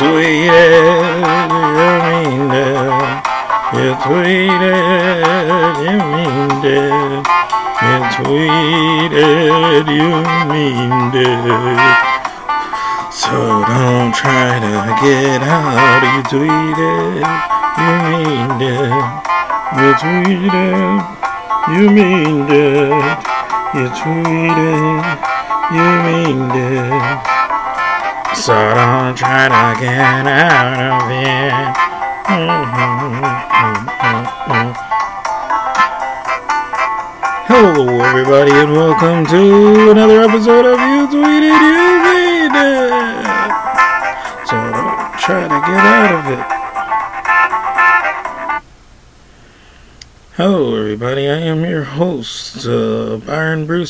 You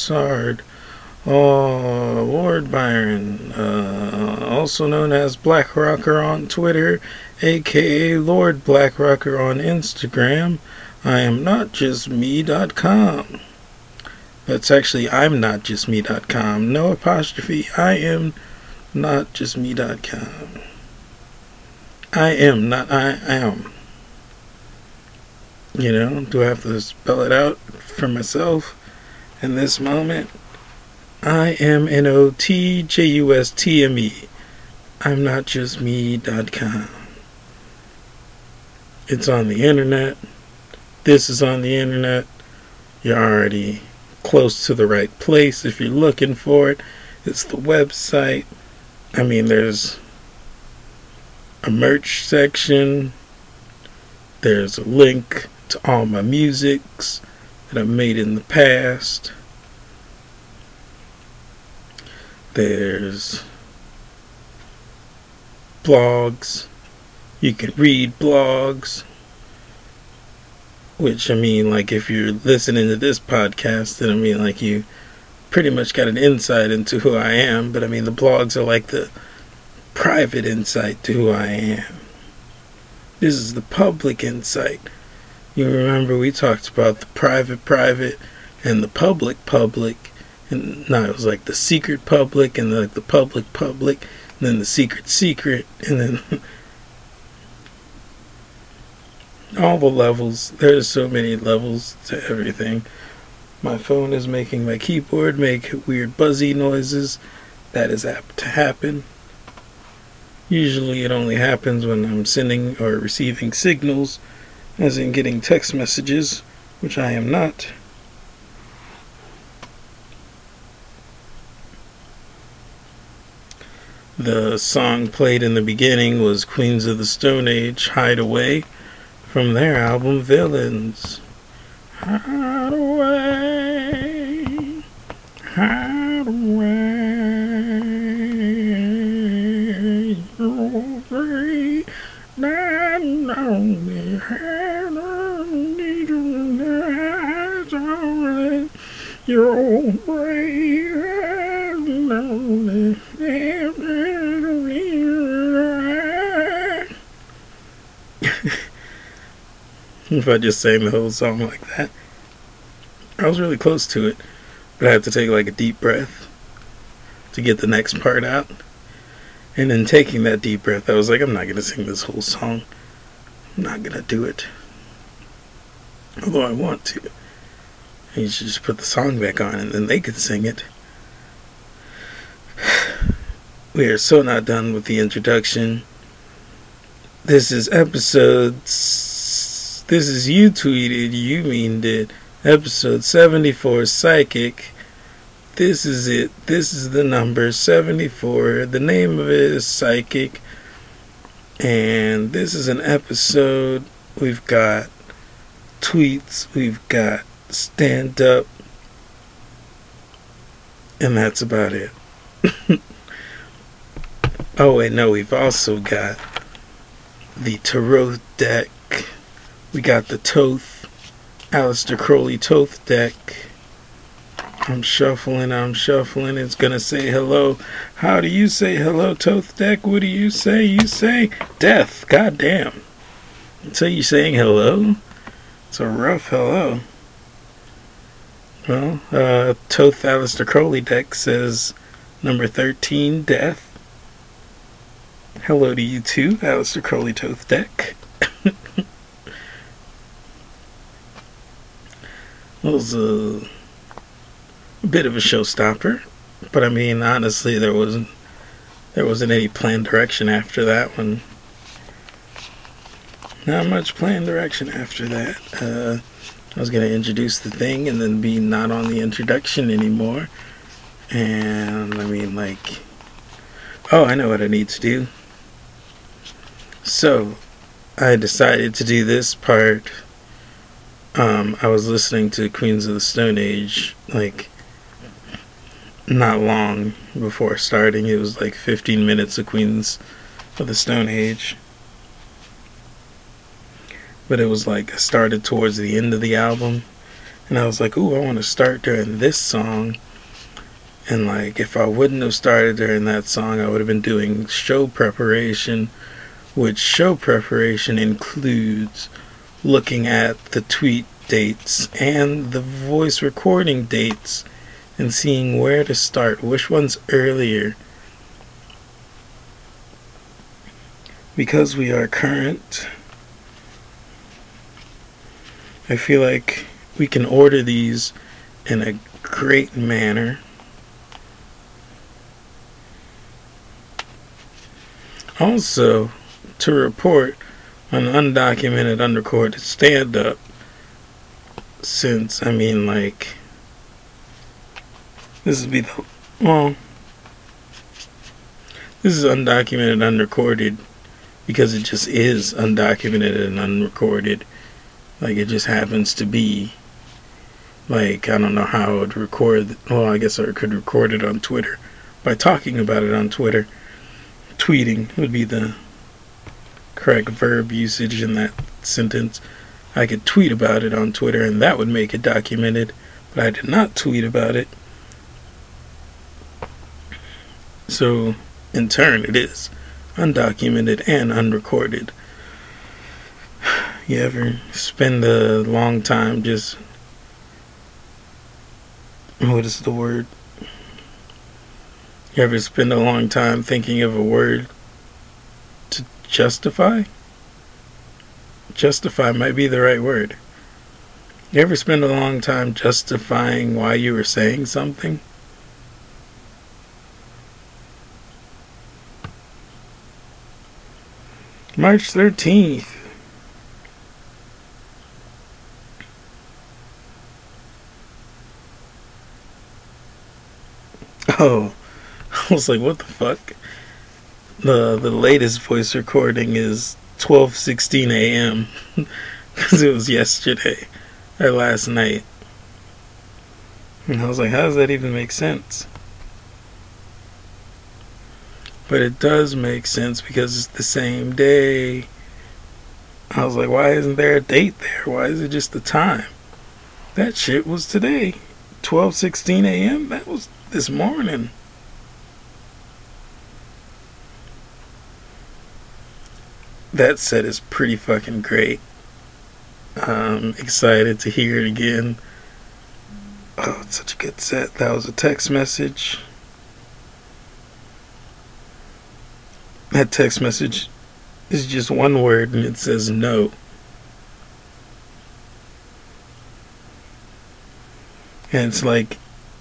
Broussard, Lord Byron, uh, also known as Black Rocker on Twitter, aka Lord Black Rocker on Instagram. I am not just me.com. That's actually I'm not just me.com. No apostrophe. I am not just me.com. I am not I am. You know, do I have to spell it out for myself in this moment? I am N O T J U S T M E. I'm not just me.com. It's on the internet. This is on the internet. You're already close to the right place if you're looking for it. It's the website. I mean, there's a merch section. There's a link to all my musics that I've made in the past. There's blogs. You can read blogs. Which, I mean, like, if you're listening to this podcast, then I mean, like, you pretty much got an insight into who I am. But I mean, the blogs are like the private insight to who I am. This is the public insight. You remember we talked about the private, private, and the public, public. And now it was like the secret public, and like the public, public, and then the secret, secret, and then all the levels. There's so many levels to everything. My phone is making my keyboard make weird buzzy noises. That is apt to happen. Usually it only happens when I'm sending or receiving signals, as in getting text messages, which I am not. The song played in the beginning was Queens of the Stone Age Hideaway from their album Villains. Hide away, not only had a needle eyes on your brave lonely. if I just sang the whole song like that. I was really close to it, but I had to take like a deep breath to get the next part out. And then taking that deep breath, I was like, I'm not going to sing this whole song. I'm not going to do it. Although I want to. You should just put the song back on and then they could sing it. We are so not done with the introduction. This is episode this is you tweeted, you mean it. Episode 74, Psychic. This is it. This is the number 74. The name of it is Psychic. And this is an episode. We've got tweets. We've got stand up. And that's about it. oh, wait, no, we've also got the Tarot deck we got the Thoth, Aleister Crowley Thoth deck. I'm shuffling, I'm shuffling. It's gonna say hello. How do you say hello, Thoth deck? What do you say? You say death. God damn. So you saying hello? It's a rough hello. Well, uh, Thoth Aleister Crowley deck says number 13, death. Hello to you too, Aleister Crowley Thoth Deck. was a, a bit of a showstopper, but I mean, honestly, there wasn't there wasn't any planned direction after that one. Not much planned direction after that. Uh, I was gonna introduce the thing and then be not on the introduction anymore. And I mean, like, oh, I know what I need to do. So, I decided to do this part. Um, I was listening to Queens of the Stone Age, like, not long before starting. It was like 15 minutes of Queens of the Stone Age. But it was like I started towards the end of the album. And I was like, ooh, I want to start during this song and like, if I wouldn't have started during that song, I would have been doing show preparation, which show preparation includes looking at the tweet dates and the voice recording dates and seeing where to start, which one's earlier. Because we are current, I feel like we can order these in a great manner. Also, to report on undocumented unrecorded stand up, since, I mean, like, this would be the, well, this is undocumented unrecorded because it just is undocumented and unrecorded. Like, it just happens to be. Like, I don't know how I would record, well, I guess I could record it on Twitter by talking about it on Twitter tweeting would be the correct verb usage in that sentence. I could tweet about it on Twitter and that would make it documented, but I did not tweet about it. So, in turn, it is undocumented and unrecorded. You ever spend a long time just. What is the word? You ever spend a long time thinking of a word to justify? Justify might be the right word. You ever spend a long time justifying why you were saying something? March 13th. Oh, I was like, what the fuck? The the latest voice recording is 12:16 a.m. because it was yesterday or last night. And I was like, how does that even make sense? But it does make sense because it's the same day. I was like, why isn't there a date there? Why is it just the time? That shit was today. 12:16 a.m. That was this morning. that set is pretty fucking great. I'm excited to hear it again. Oh, it's such a good set. That was a text message. That text message is just one word and it says no. And it's like,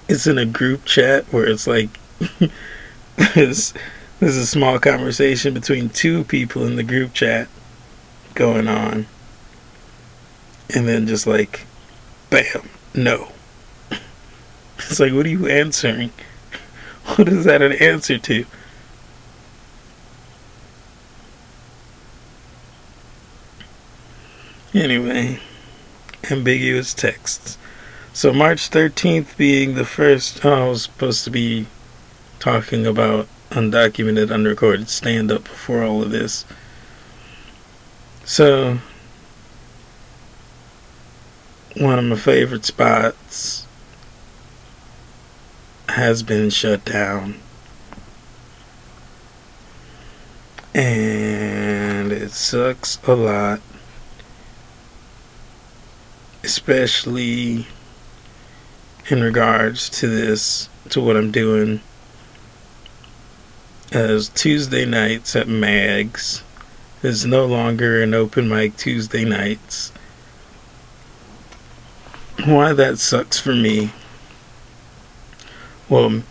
it's in a group chat where it's like, it's there's a small conversation between two people in the group chat going on. And then just like, bam, no. It's like, what are you answering? What is that an answer to? Anyway, ambiguous texts. So March 13th being the first, oh, I was supposed to be talking about undocumented, unrecorded stand up before all of this. So, one of my favorite spots has been shut down. And it sucks a lot. Especially in regards to this, to what I'm doing as Tuesday nights at Mags is no longer an open mic Tuesday nights. Why that sucks for me. Well,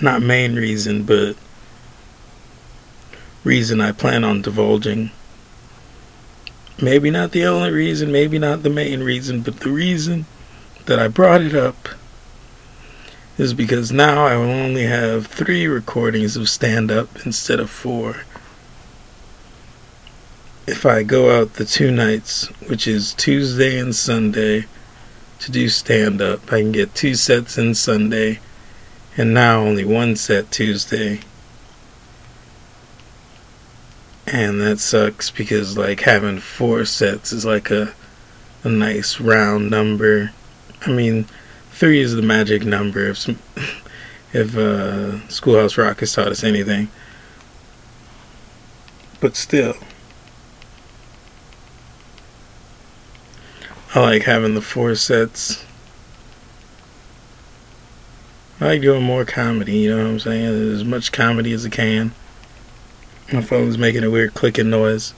not main reason, but reason I plan on divulging. Maybe not the only reason, maybe not the main reason, but the reason that I brought it up is because now I only have three recordings of stand up instead of four. If I go out the two nights, which is Tuesday and Sunday, to do stand up, I can get two sets in Sunday and now only one set Tuesday. And that sucks because like having four sets is like a a nice round number. I mean, three is the magic number if if uh, Schoolhouse Rock has taught us anything. But still, I like having the four sets. I like doing more comedy, you know what I'm saying? As much comedy as I can. My phone's making a weird clicking noise.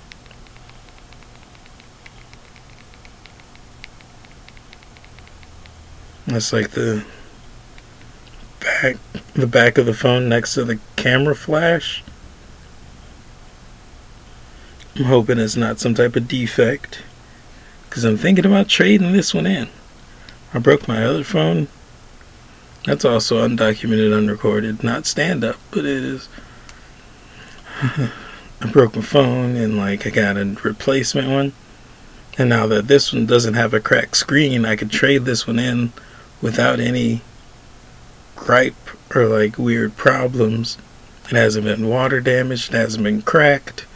That's like the back the back of the phone next to the camera flash. I'm hoping it's not some type of defect. Cause I'm thinking about trading this one in. I broke my other phone. That's also undocumented, unrecorded. Not stand up, but it is. I broke my phone and like I got a replacement one. And now that this one doesn't have a cracked screen, I could trade this one in without any gripe or like weird problems. It hasn't been water damaged, it hasn't been cracked.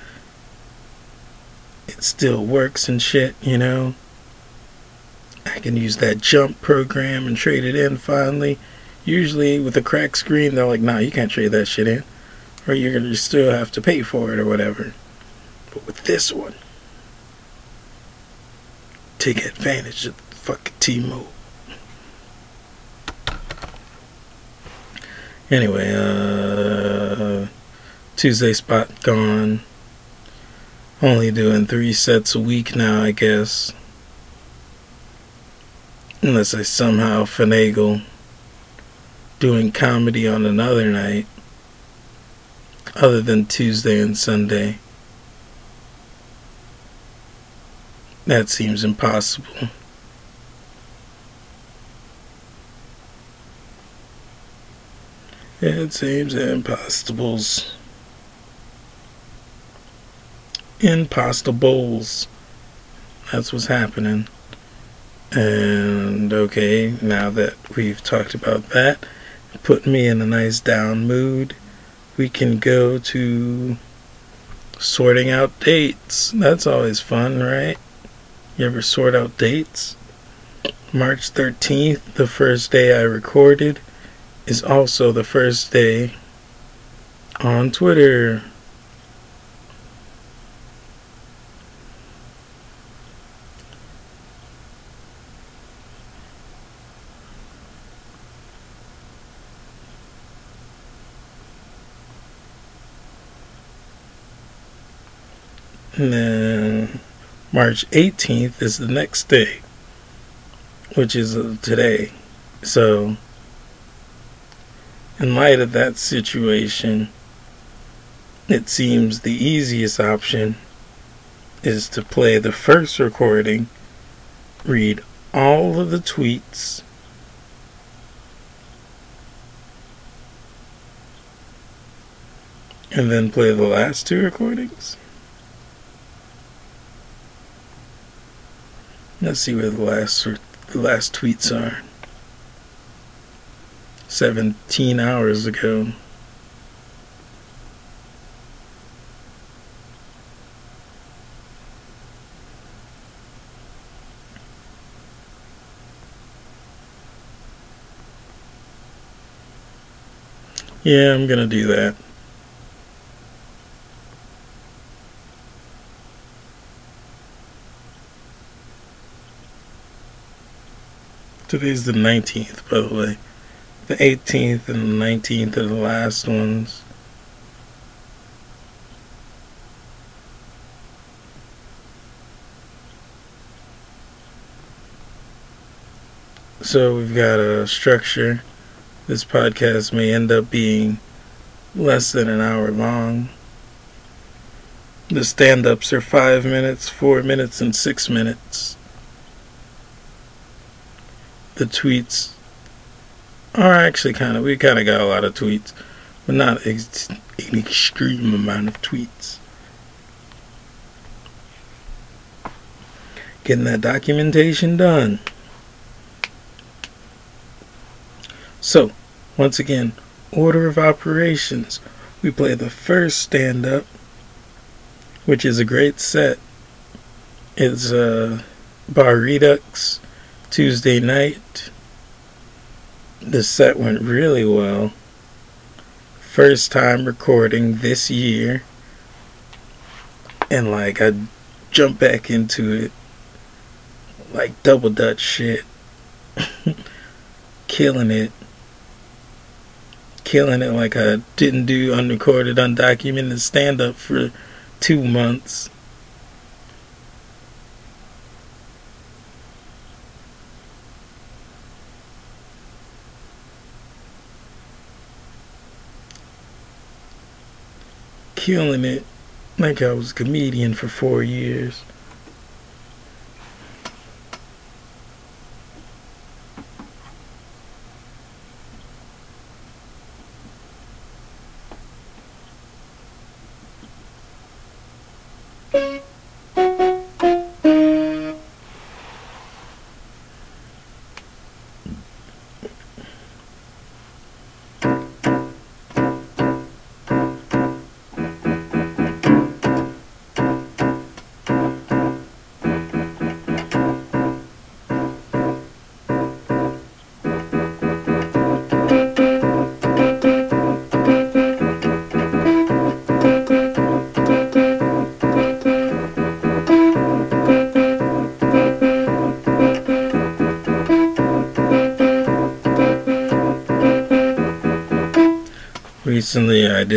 It still works and shit, you know. I can use that jump program and trade it in finally. Usually with a cracked screen, they're like, nah, you can't trade that shit in. Or you're gonna still have to pay for it or whatever. But with this one, take advantage of the fucking T-Mobile. Anyway, uh, Tuesday spot gone. Only doing three sets a week now, I guess. Unless I somehow finagle doing comedy on another night other than Tuesday and Sunday. That seems impossible. It seems impossibles. Impossibles. That's what's happening. And okay, now that we've talked about that, put me in a nice down mood, we can go to sorting out dates. That's always fun, right? You ever sort out dates? March 13th, the first day I recorded, is also the first day on Twitter. And then March 18th is the next day, which is uh, today. So in light of that situation, it seems the easiest option is to play the first recording, read all of the tweets, and then play the last two recordings. Let's see where the last the last tweets are. 17 hours ago. Yeah, I'm gonna do that. Today's the 19th, by the way. The 18th and the 19th are the last ones. So we've got a structure. This podcast may end up being less than an hour long. The stand ups are five minutes, four minutes, and six minutes. The tweets are actually kind of, we kind of got a lot of tweets, but not ex- an extreme amount of tweets. Getting that documentation done. So, once again, order of operations. We play the first stand up, which is a great set. It's uh, Bar Redux Tuesday night. The set went really well. First time recording this year. And like I jumped back into it like double dutch shit. Killing it killing it like I didn't do unrecorded, undocumented stand up for two months. Killing it like I was a comedian for four years.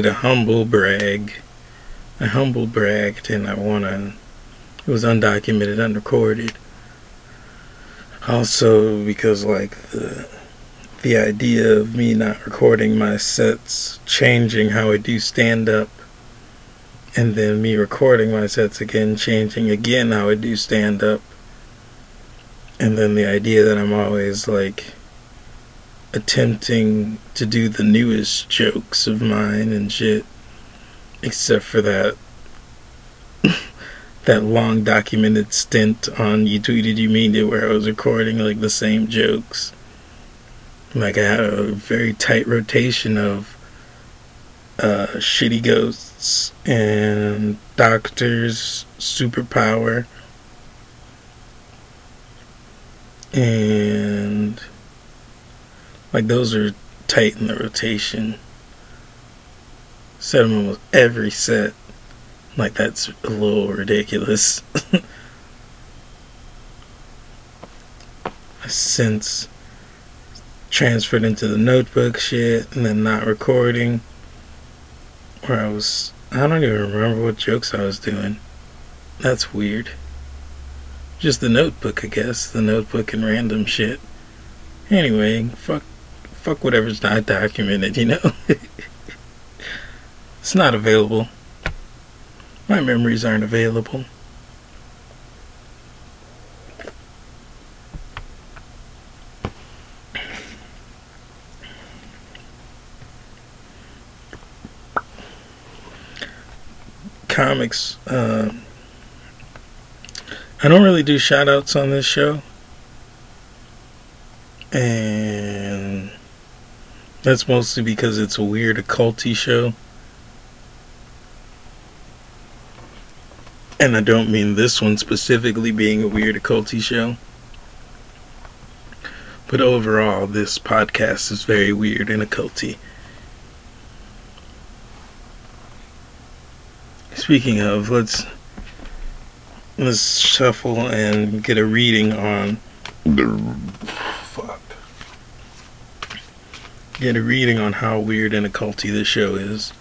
A humble brag. I humble bragged and I wanna it was undocumented, unrecorded. Also because like the the idea of me not recording my sets changing how I do stand up and then me recording my sets again changing again how I do stand up and then the idea that I'm always like attempting to do the newest jokes of mine and shit. Except for that that long documented stint on You Tweeted You Mean It where I was recording like the same jokes. Like I had a very tight rotation of uh, shitty ghosts and doctors superpower and like those are tight in the rotation. Set them almost every set. Like that's a little ridiculous. I since transferred into the notebook shit and then not recording. Where I was I don't even remember what jokes I was doing. That's weird. Just the notebook, I guess. The notebook and random shit. Anyway, fuck fuck whatever's not documented, you know? it's not available. My memories aren't available. Comics. Uh, I don't really do shout outs on this show. And that's mostly because it's a weird occulty show. And I don't mean this one specifically being a weird occulty show. But overall, this podcast is very weird and occulty. Speaking of, let's let's shuffle and get a reading on get a reading on how weird and occulty this show is.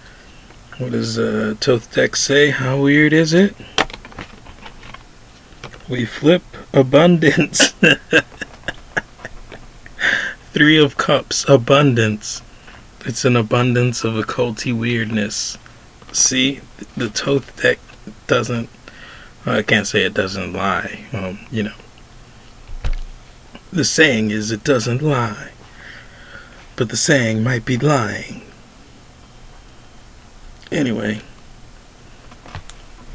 What does uh, Thoth say? How weird is it? We flip abundance. Three of Cups, abundance. It's an abundance of occulty weirdness. See, the Thoth deck doesn't. Well, I can't say it doesn't lie. Um, you know, the saying is it doesn't lie, but the saying might be lying. Anyway,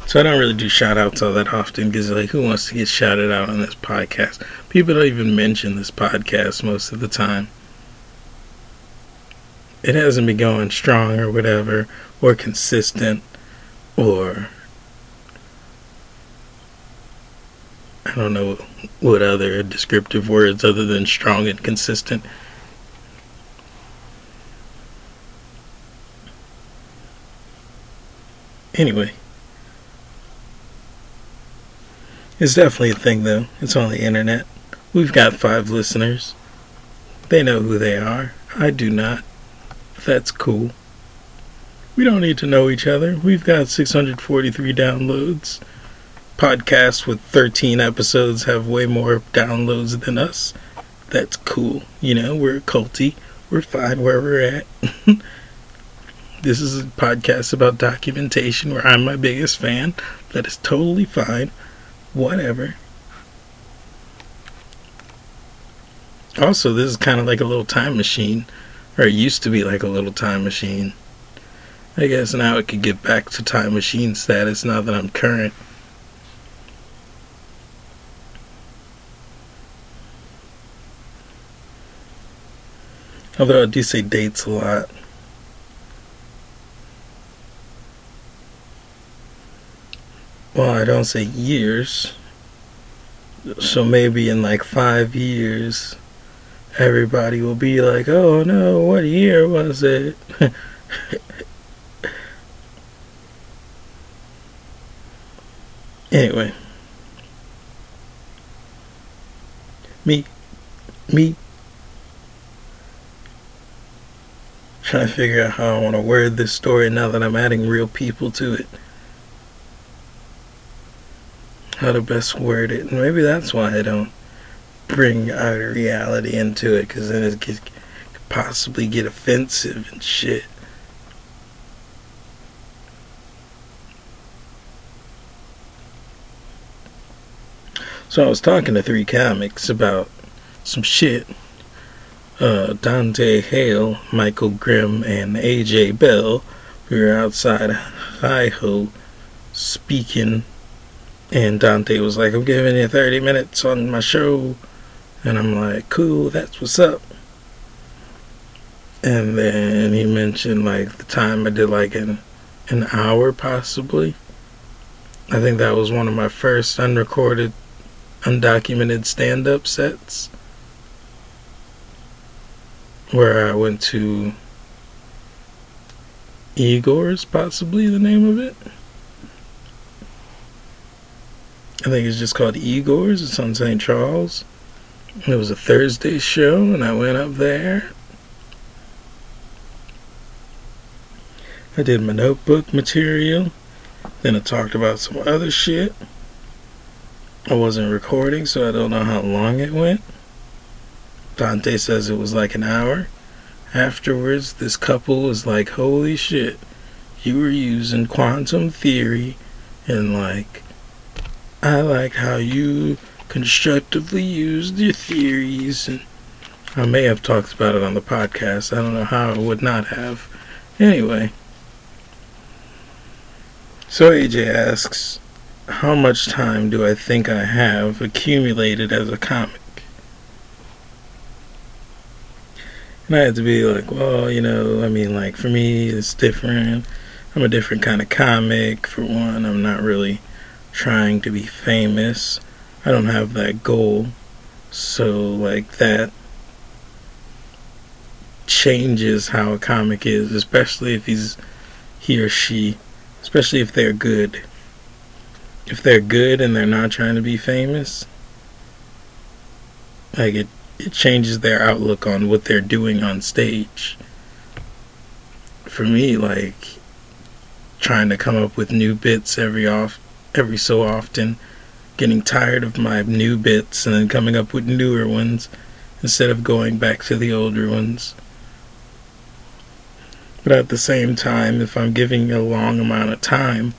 so I don't really do shout outs all that often because, like, who wants to get shouted out on this podcast? People don't even mention this podcast most of the time. It hasn't been going strong or whatever, or consistent, or I don't know what other descriptive words other than strong and consistent. Anyway, it's definitely a thing though. It's on the internet. We've got five listeners. They know who they are. I do not. That's cool. We don't need to know each other. We've got 643 downloads podcasts with 13 episodes have way more downloads than us. That's cool. You know, we're culty. We're fine where we're at. this is a podcast about documentation where I'm my biggest fan. That is totally fine. Whatever. Also, this is kind of like a little time machine. Or it used to be like a little time machine. I guess now it could get back to time machine status now that I'm current. Although I do say dates a lot. Well, I don't say years. So maybe in like five years, everybody will be like, oh no, what year was it? anyway. Me, me, trying to figure out how I want to word this story now that I'm adding real people to it. How to best word it. And maybe that's why I don't bring our reality into it, because then it could, could possibly get offensive and shit. So I was talking to three comics about some shit uh, Dante Hale, Michael Grimm, and AJ Bell. We were outside Hi Ho speaking, and Dante was like, I'm giving you 30 minutes on my show. And I'm like, cool, that's what's up. And then he mentioned like the time I did like an an hour possibly. I think that was one of my first unrecorded, undocumented stand up sets where I went to Igor's, possibly the name of it. I think it's just called Igor's. It's on St. Charles. It was a Thursday show, and I went up there. I did my notebook material. Then I talked about some other shit. I wasn't recording, so I don't know how long it went. Dante says it was like an hour. Afterwards, this couple was like, holy shit, you were using quantum theory and like, I liked how you constructively used your theories. And I may have talked about it on the podcast. I don't know how I would not have. Anyway. So AJ asks, how much time do I think I have accumulated as a comic? And I had to be like, well, you know, I mean, like, for me, it's different. I'm a different kind of comic. For one, I'm not really trying to be famous. I don't have that goal. So, like, that changes how a comic is, especially if he's he or she, especially if they're good. If they're good and they're not trying to be famous, like it it changes their outlook on what they're doing on stage. For me, like trying to come up with new bits every off every so often, getting tired of my new bits and then coming up with newer ones instead of going back to the older ones. But at the same time, if I'm giving a long amount of time,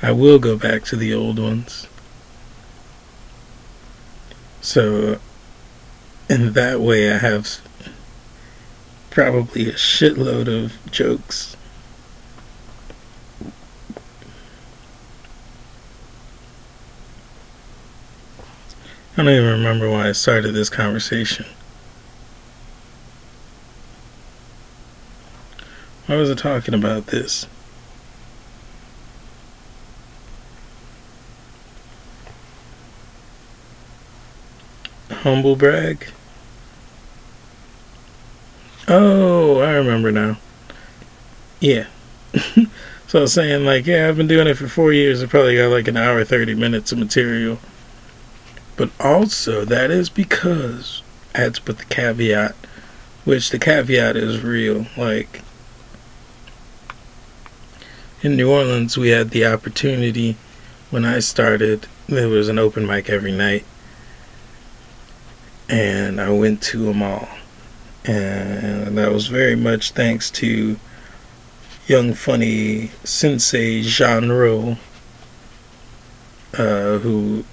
I will go back to the old ones. So, in that way, I have probably a shitload of jokes. I don't even remember why I started this conversation. Why was I talking about this? Humble brag? Oh, I remember now. Yeah. so I was saying, like, yeah, I've been doing it for four years. I probably got like an hour, 30 minutes of material. But also, that is because I had to put the caveat, which the caveat is real. Like, in New Orleans, we had the opportunity when I started, there was an open mic every night. And I went to them all. And that was very much thanks to young funny sensei Jean Ro, uh, who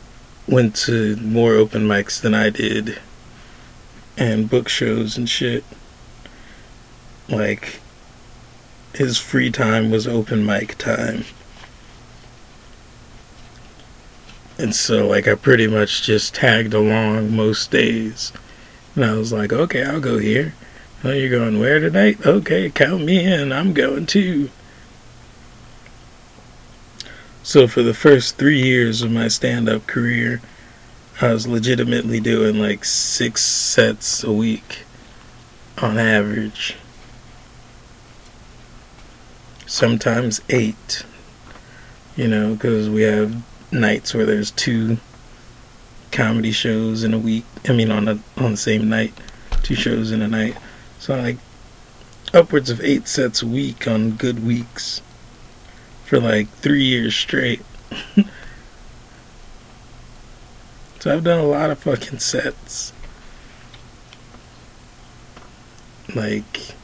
went to more open mics than I did and book shows and shit. Like, his free time was open mic time. And so, like, I pretty much just tagged along most days. And I was like, okay, I'll go here. Oh, you're going where tonight? Okay, count me in. I'm going too. So, for the first three years of my stand up career, I was legitimately doing like six sets a week on average sometimes eight. You know, because we have nights where there's two comedy shows in a week. I mean, on a on the same night, two shows in a night. So like upwards of eight sets a week on good weeks for like three years straight. so I've done a lot of fucking sets. Like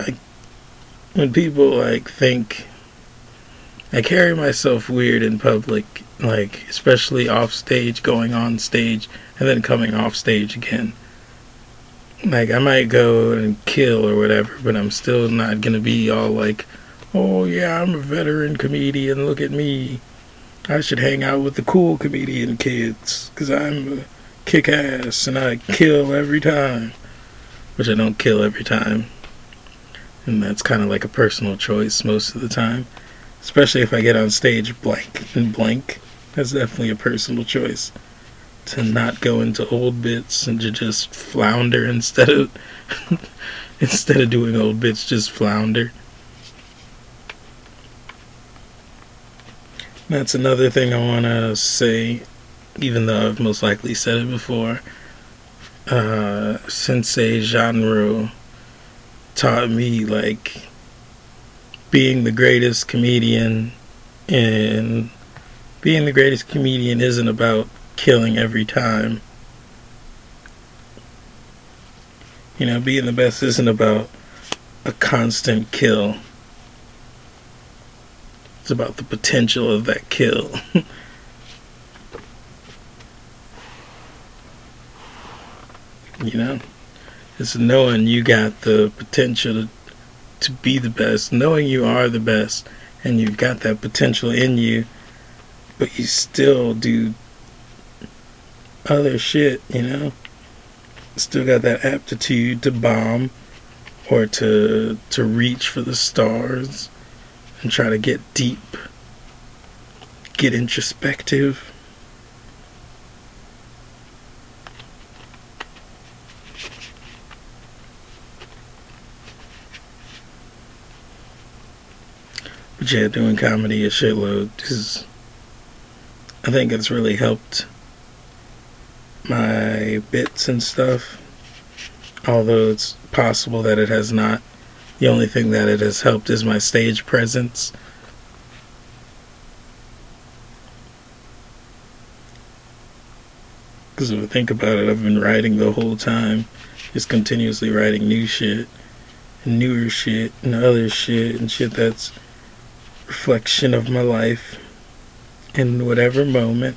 I, when people like think I carry myself weird in public, like especially off stage, going on stage, and then coming off stage again. Like I might go and kill or whatever, but I'm still not gonna be all like, "Oh yeah, I'm a veteran comedian. Look at me. I should hang out with the cool comedian kids because I'm kick ass and I kill every time." Which I don't kill every time and that's kind of like a personal choice most of the time. Especially if I get on stage blank and blank, that's definitely a personal choice. To not go into old bits and to just flounder instead of instead of doing old bits, just flounder. That's another thing I want to say, even though I've most likely said it before. Uh, Sensei Genre taught me like being the greatest comedian and being the greatest comedian isn't about killing every time. You know, being the best isn't about a constant kill. It's about the potential of that kill. you know? It's knowing you got the potential to, to be the best, knowing you are the best, and you've got that potential in you, but you still do other shit, you know? Still got that aptitude to bomb or to to reach for the stars and try to get deep, get introspective But yeah, doing comedy a shitload because I think it's really helped my bits and stuff. Although it's possible that it has not. The only thing that it has helped is my stage presence. Because if I think about it, I've been writing the whole time, just continuously writing new shit, and newer shit, and other shit, and shit that's reflection of my life in whatever moment.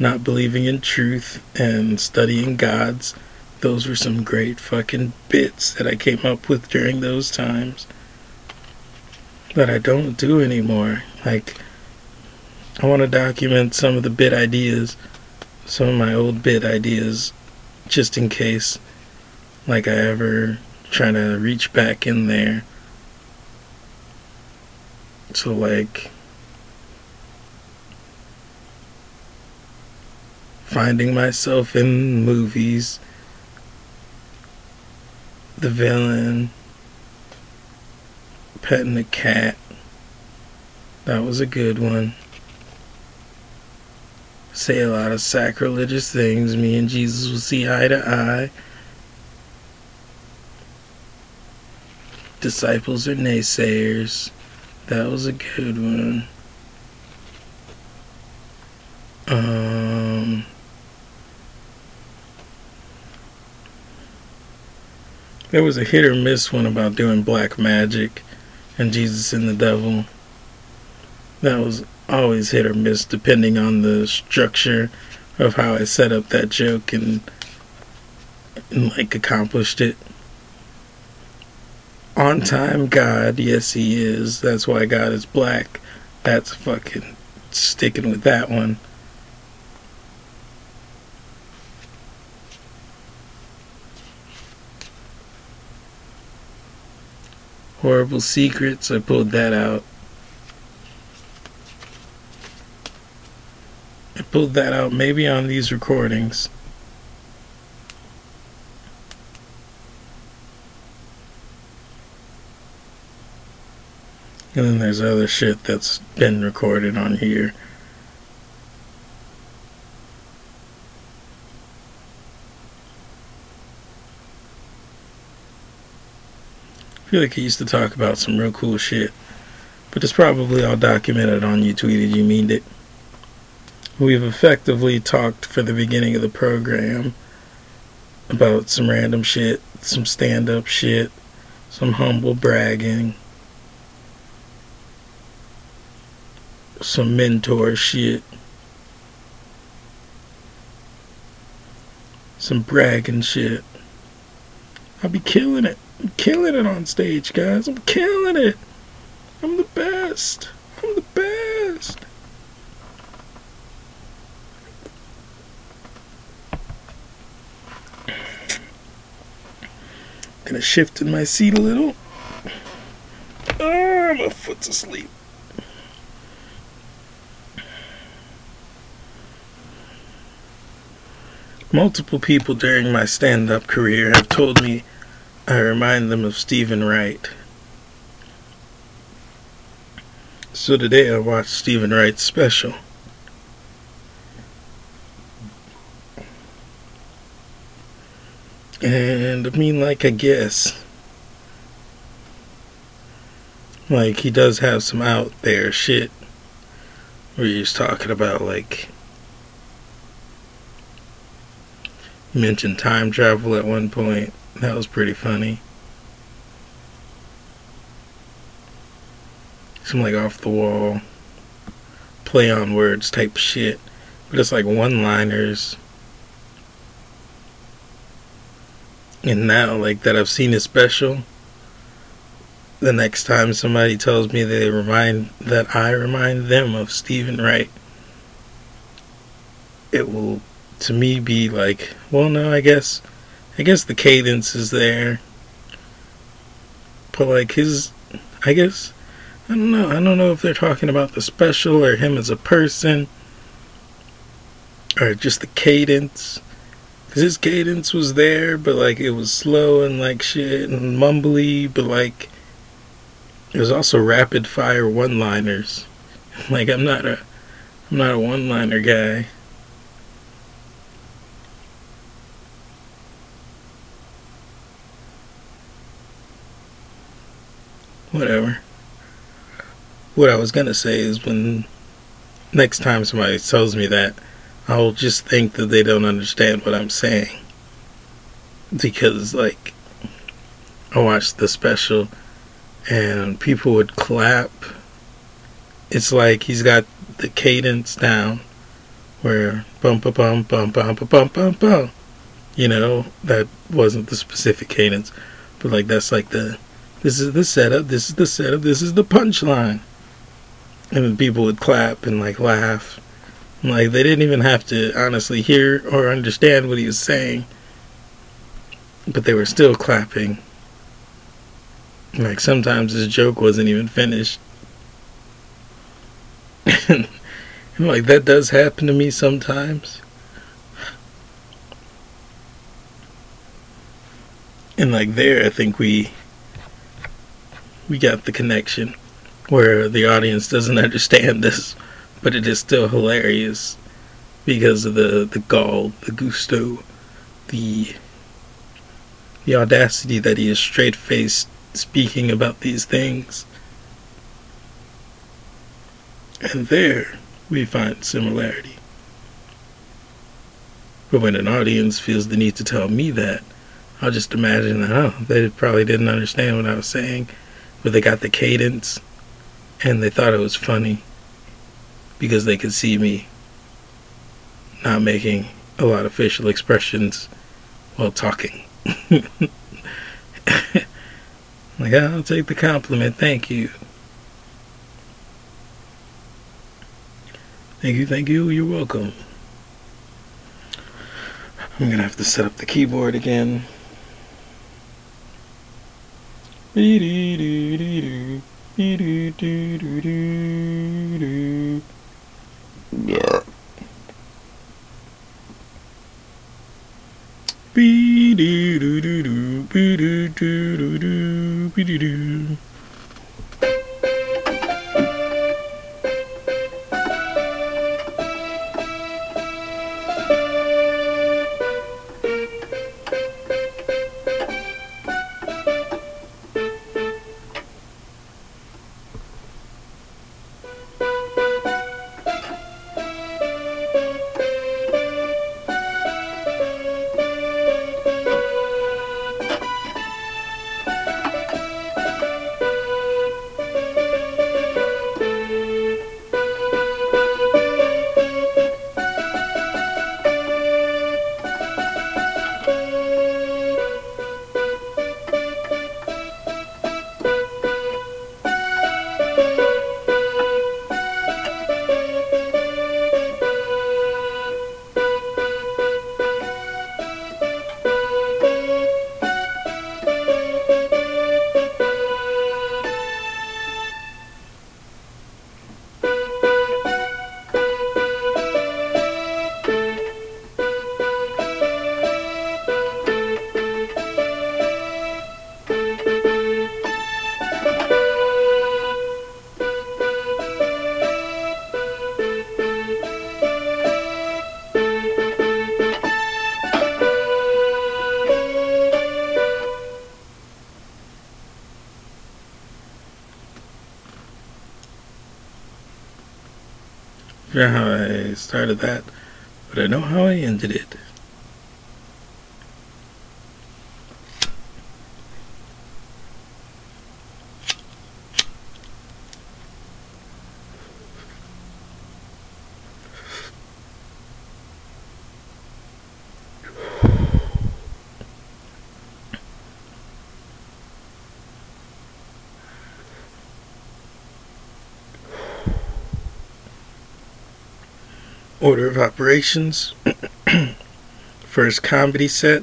Not believing in truth and studying gods. Those were some great fucking bits that I came up with during those times that I don't do anymore. Like, I want to document some of the bit ideas some of my old bit ideas just in case like I ever try to reach back in there. So like finding myself in movies, the villain, petting a cat. That was a good one say a lot of sacrilegious things. Me and Jesus will see eye to eye. Disciples are naysayers. That was a good one. Um, there was a hit or miss one about doing black magic and Jesus and the devil. That was always hit or miss depending on the structure of how I set up that joke and, and like accomplished it. On time God, yes he is. That's why God is black. That's fucking sticking with that one. Horrible Secrets, I pulled that out. I pulled that out maybe on these recordings. And then there's other shit that's been recorded on here. Feel like he used to talk about some real cool shit. But it's probably all documented on You Tweeted You Meaned It. We've effectively talked for the beginning of the program about some random shit, some stand up shit, some humble bragging, some mentor shit, some bragging shit. I'll be killing it. I'm killing it on stage, guys. I'm killing it. I'm the best. I'm the best. Gonna shift in my seat a little. Oh, my foot's asleep. Multiple people during my stand up career have told me I remind them of Steven Wright. So today I watched Steven Wright's special. And I mean, like, I guess. Like, he does have some out there shit. Where he's talking about, like. Mentioned time travel at one point. That was pretty funny. Some, like, off the wall. Play on words type shit. But it's like one liners And now, like that, I've seen his special. The next time somebody tells me they remind that I remind them of Steven Wright, it will, to me, be like, well, no, I guess, I guess the cadence is there, but like his, I guess, I don't know, I don't know if they're talking about the special or him as a person, or just the cadence Cause his cadence was there, but like it was slow and like shit and mumbly, but like it was also rapid fire one liners. Like I'm not a I'm not a one liner guy. whatever. What I was gonna say is when next time somebody tells me that, I'll just think that they don't understand what I'm saying. Because, like, I watched the special and people would clap. It's like he's got the cadence down where bum ba bum bum bum ba bum bum bum. You know, that wasn't the specific cadence, but like that's like the this is the setup, this is the setup, this is the punchline. And people would clap and like laugh like they didn't even have to honestly hear or understand what he was saying, but they were still clapping. Like sometimes his joke wasn't even finished. and like that does happen to me sometimes. And like there I think we we got the connection where the audience doesn't understand this but it is still hilarious because of the the gall, the gusto, the the audacity that he is straight faced speaking about these things. And there we find similarity. But when an audience feels the need to tell me that, I'll just imagine that, oh, they probably didn't understand what I was saying, but they got the cadence and they thought it was funny because they could see me not making a lot of facial expressions while talking. like, ah, I'll take the compliment. Thank you. Thank you, thank you. You're welcome. I'm going to have to set up the keyboard again. Yeah. Be do do do do be do do do do be do do. Started that, but I know how I ended it. Order of operations. First comedy set,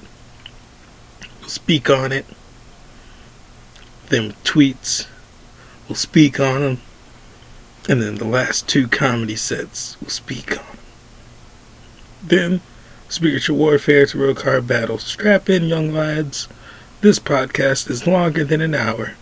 we'll speak on it. Then tweets, we'll speak on them. And then the last two comedy sets, we'll speak on them. Then, spiritual warfare to real card battle. Strap in, young lads. This podcast is longer than an hour.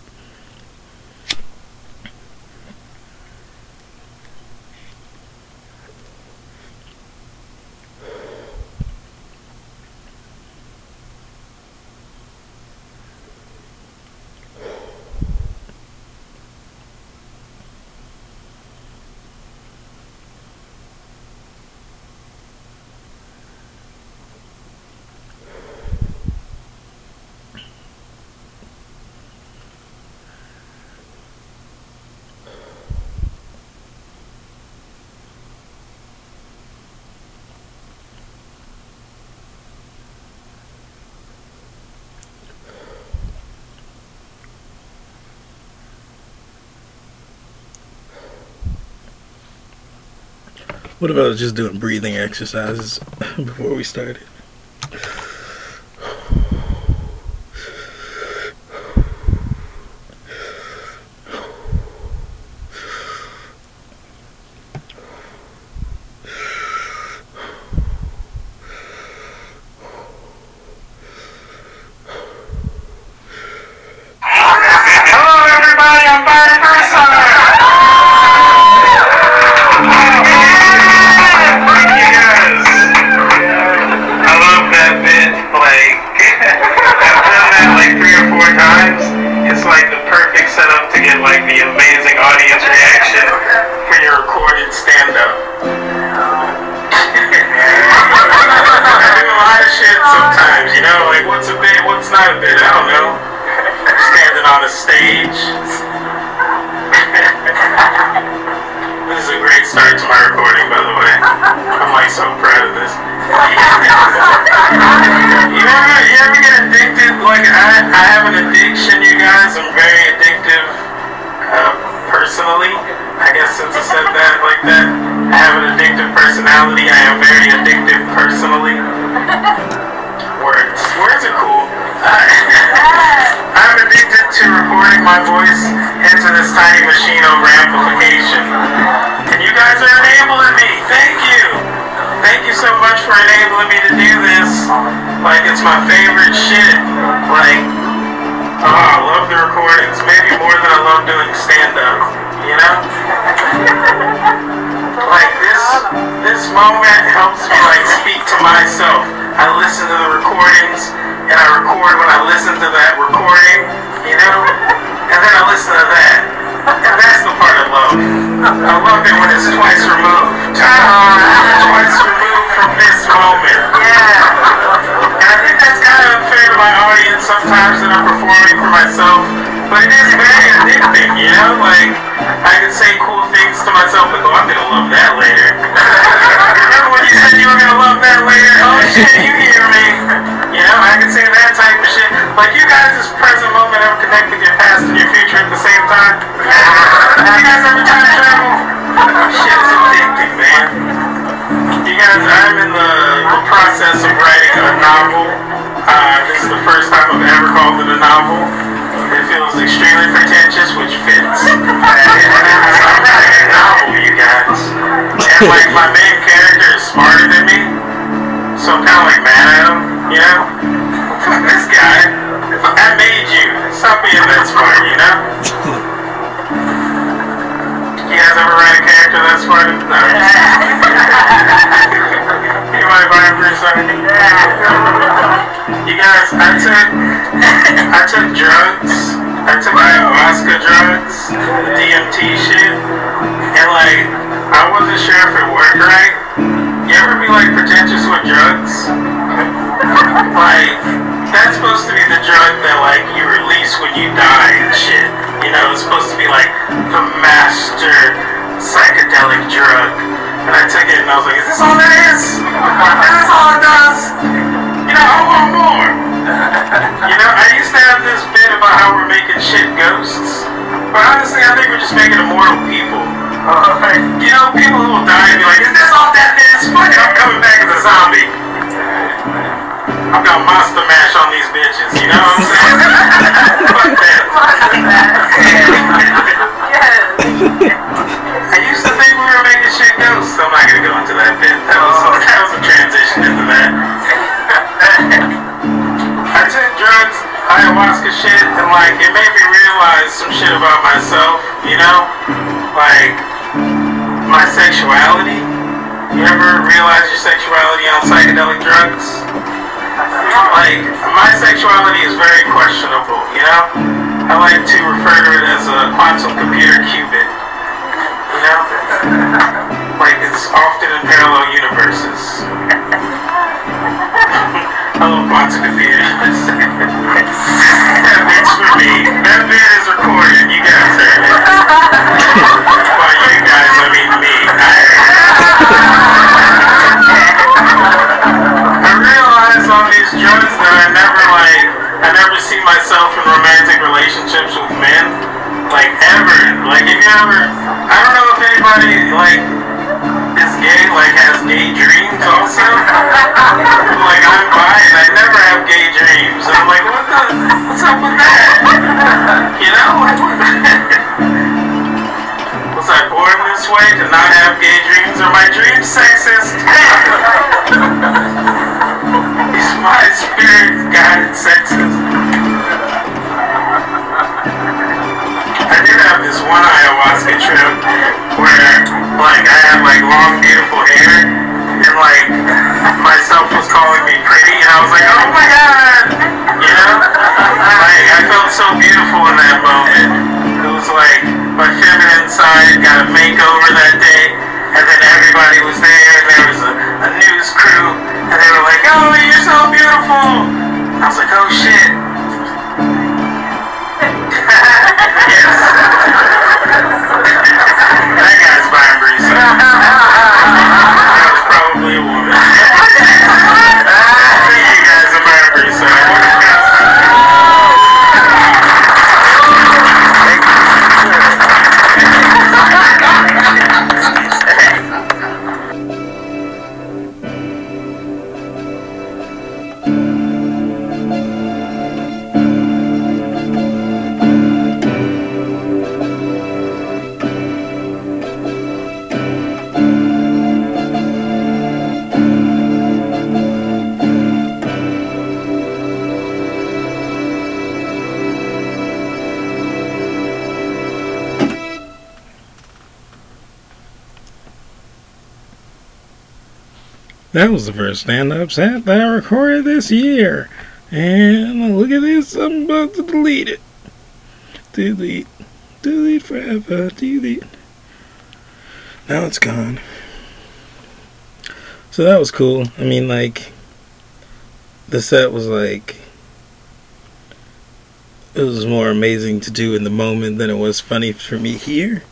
What about just doing breathing exercises before we started? This moment helps me like speak to myself. I listen to the recordings and I record when I listen to that recording, you know? And then I listen to that. And that's the part I love. I love it when it's twice removed. Twice removed from this moment. Yeah. And I think that's kind of unfair to my audience sometimes that I'm performing for myself. But it is very addicting, you know? Like, I can say cool things to myself and go, oh, I'm gonna love that later. Remember when you said you were gonna love that later? Oh shit, you hear me. You know, I can say that type of shit. Like, you guys, this present moment of connecting your past and your future at the same time. you guys ever time travel? Shit is addicting, man. You guys, I'm in the, the process of writing a novel. Uh, this is the first time I've ever called it a novel. It feels extremely pretentious, which fits that entire novel, you guys. And like my main character is smarter than me, so I'm kind of like mad at him, you know. this guy, I made you. Stop being that smart, you know. you guys ever write a character that's funny? No. you might buy him for something. you guys, I took, I took drugs. I took ayahuasca drugs, the DMT shit, and like, I wasn't sure if it worked right. You ever be like pretentious with drugs? like, that's supposed to be the drug that, like, you release when you die and shit. You know, it's supposed to be, like, the master psychedelic drug. And I took it and I was like, is this all it is? Is this all it does? You know, I want more. you know, I used to have this bit about how we're making shit ghosts. But honestly, I think we're just making immortal people. Uh, like, you know, people who will die and be like, is this all death is? Fuck it, I'm coming back as a zombie. I got monster mash on these bitches, you know what I'm saying? Fuck that. I used to think we were making shit go, so I'm not gonna go into that bit. That was, that was a transition into that. I took drugs, ayahuasca shit, and like, it made me realize some shit about myself, you know? Like, my sexuality. You ever realize your sexuality on psychedelic drugs? Like, my sexuality is very questionable, you know? I like to refer to it as a quantum computer qubit, you know? Like, it's often in parallel universes. I love quantum computers. that bit's for me. That bit is recorded. You guys heard it. By you guys, I mean me. I noticed that I never like I never see myself in romantic relationships with men, like ever. Like if you ever, I don't know if anybody like is gay, like has gay dreams also. like I'm bi and I never have gay dreams. And I'm like, what the? What's up with that? You know. Was I born this way to not have gay dreams? Are my dreams sexist? Is my spirit guided sexist? I did have this one ayahuasca trip where, like, I had like long, beautiful hair, and like myself was calling me pretty, and I was like, oh my god, you know? Like, I felt so beautiful in that moment. It was like my feminine side got a makeover that day, and then everybody was there, and there was a, a news crew, and they were like, oh, you're so beautiful. I was like, oh shit. yes. that guy's Byron Brees. That was the first stand up set that I recorded this year. And look at this, I'm about to delete it. Delete. Delete forever. Delete. Now it's gone. So that was cool. I mean, like, the set was like. It was more amazing to do in the moment than it was funny for me here.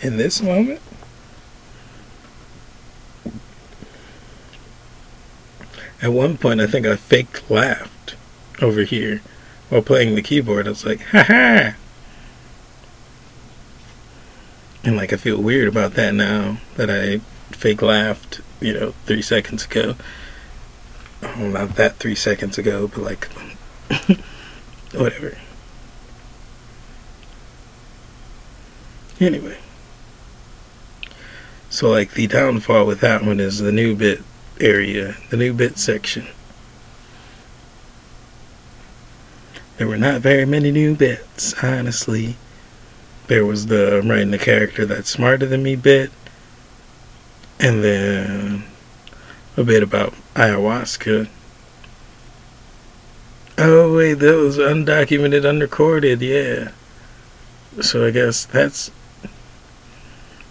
In this moment. At one point, I think I fake laughed over here while playing the keyboard. I was like, ha ha! And like, I feel weird about that now that I fake laughed, you know, three seconds ago. Not that three seconds ago, but like, whatever. Anyway. So, like, the downfall with that one is the new bit area, the new bit section. There were not very many new bits, honestly. There was the I'm writing the character that's smarter than me bit, and then a bit about ayahuasca. Oh wait, that was undocumented, unrecorded, yeah. So I guess that's.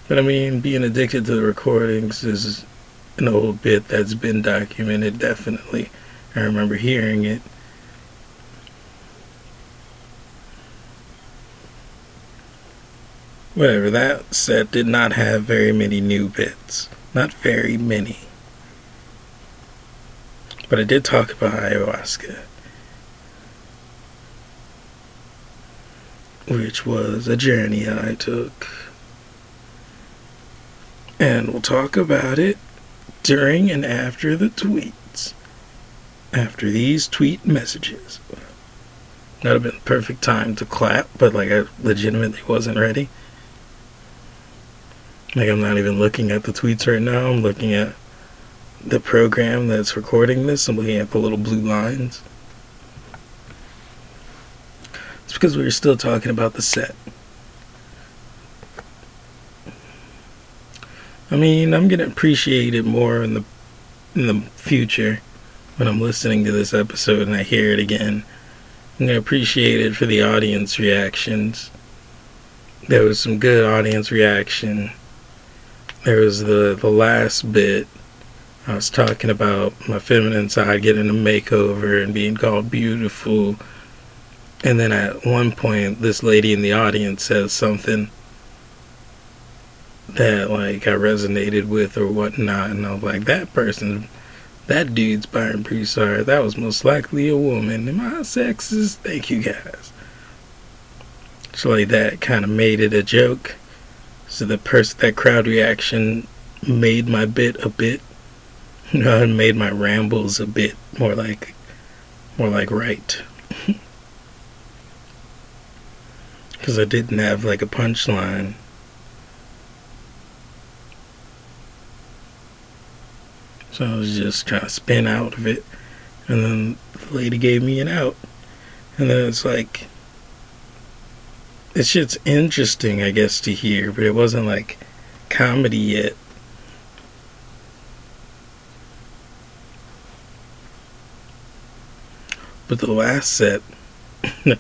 But I mean, being addicted to the recordings is an old bit that's been documented, definitely. I remember hearing it. Whatever, that set did not have very many new bits. Not very many. But I did talk about ayahuasca. Which was a journey I took. And we'll talk about it during and after the tweets. After these tweet messages. That would have been the perfect time to clap, but like I legitimately wasn't ready. Like I'm not even looking at the tweets right now. I'm looking at the program that's recording this. I'm looking at the little blue lines. It's because we were still talking about the set. I mean, I'm gonna appreciate it more in the in the future when I'm listening to this episode and I hear it again. I'm gonna appreciate it for the audience reactions. There was some good audience reaction. There was the the last bit. I was talking about my feminine side getting a makeover and being called beautiful. And then at one point, this lady in the audience says something that like I resonated with or whatnot, and I was like, that person, that dude's Byron Broussard. That was most likely a woman. Am I sexist? Thank you guys. So like that kind of made it a joke. So the person, that crowd reaction made my bit a bit. Uh, made my rambles a bit more like, more like right. Because I didn't have like a punchline. So I was just trying to spin out of it. And then the lady gave me an out. And then it's like, it's shit's interesting, I guess, to hear, but it wasn't like comedy yet. But the last set, the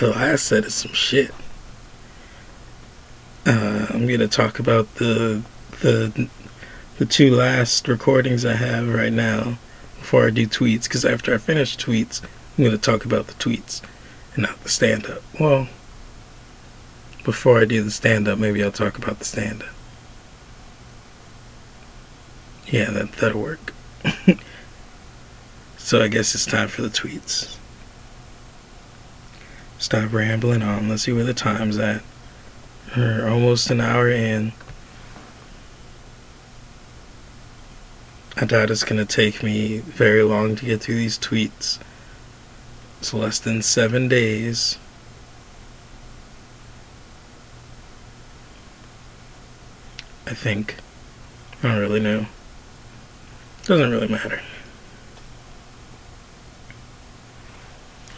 last set is some shit. Uh, I'm gonna talk about the the the two last recordings I have right now before I do tweets. Because after I finish tweets, I'm gonna talk about the tweets and not the stand up. Well, before I do the stand up, maybe I'll talk about the stand up. Yeah, that that'll work. so I guess it's time for the tweets. Stop rambling on. Let's see where the time's at. We're almost an hour in. I doubt it's gonna take me very long to get through these tweets. It's less than seven days. I think. I don't really know. Doesn't really matter.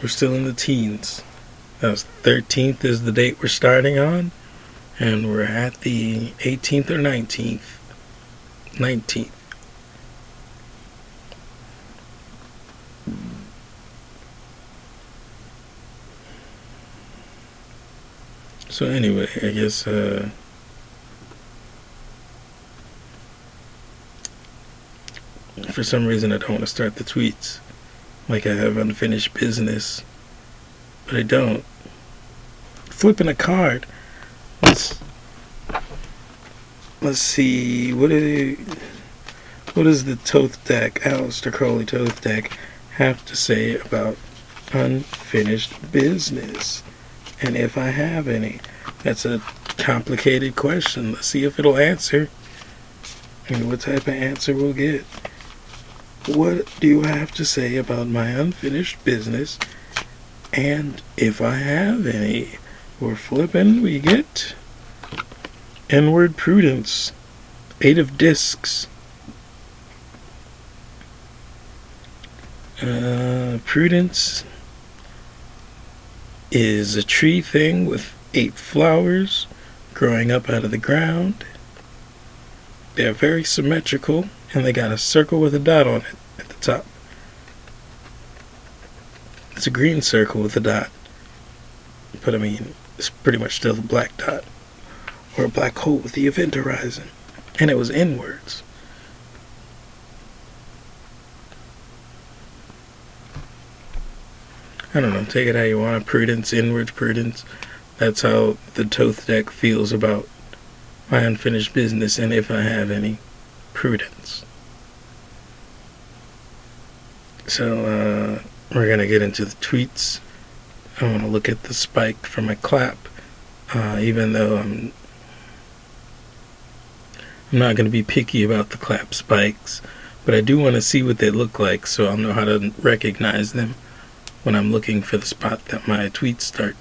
We're still in the teens. That was 13th is the date we're starting on. And we're at the 18th or 19th. 19th. So anyway, I guess uh for some reason I don't want to start the tweets like I have unfinished business. But I don't. Flipping a card. Let's let's see what is what does the Thoth deck, Aleister Crowley Thoth deck, have to say about unfinished business? And if I have any. That's a complicated question. Let's see if it'll answer. And what type of answer we'll get. What do you have to say about my unfinished business? And if I have any, we're flipping, we get Inward Prudence, Eight of Discs. Uh, prudence is a tree thing with eight flowers growing up out of the ground. They're very symmetrical and they got a circle with a dot on it at the top. It's a green circle with a dot, but I mean, it's pretty much still a black dot or a black hole with the event horizon, and it was inwards. I don't know, take it how you want. Prudence, inwards prudence. That's how the Thoth deck feels about my unfinished business and if I have any prudence. So, uh, we're going to get into the tweets. I want to look at the spike for my clap, uh, even though I'm, I'm not going to be picky about the clap spikes, but I do want to see what they look like so I'll know how to recognize them when I'm looking for the spot that my tweets start.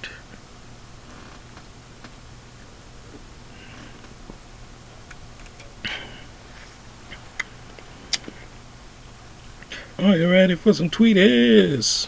Are you ready for some tweeties?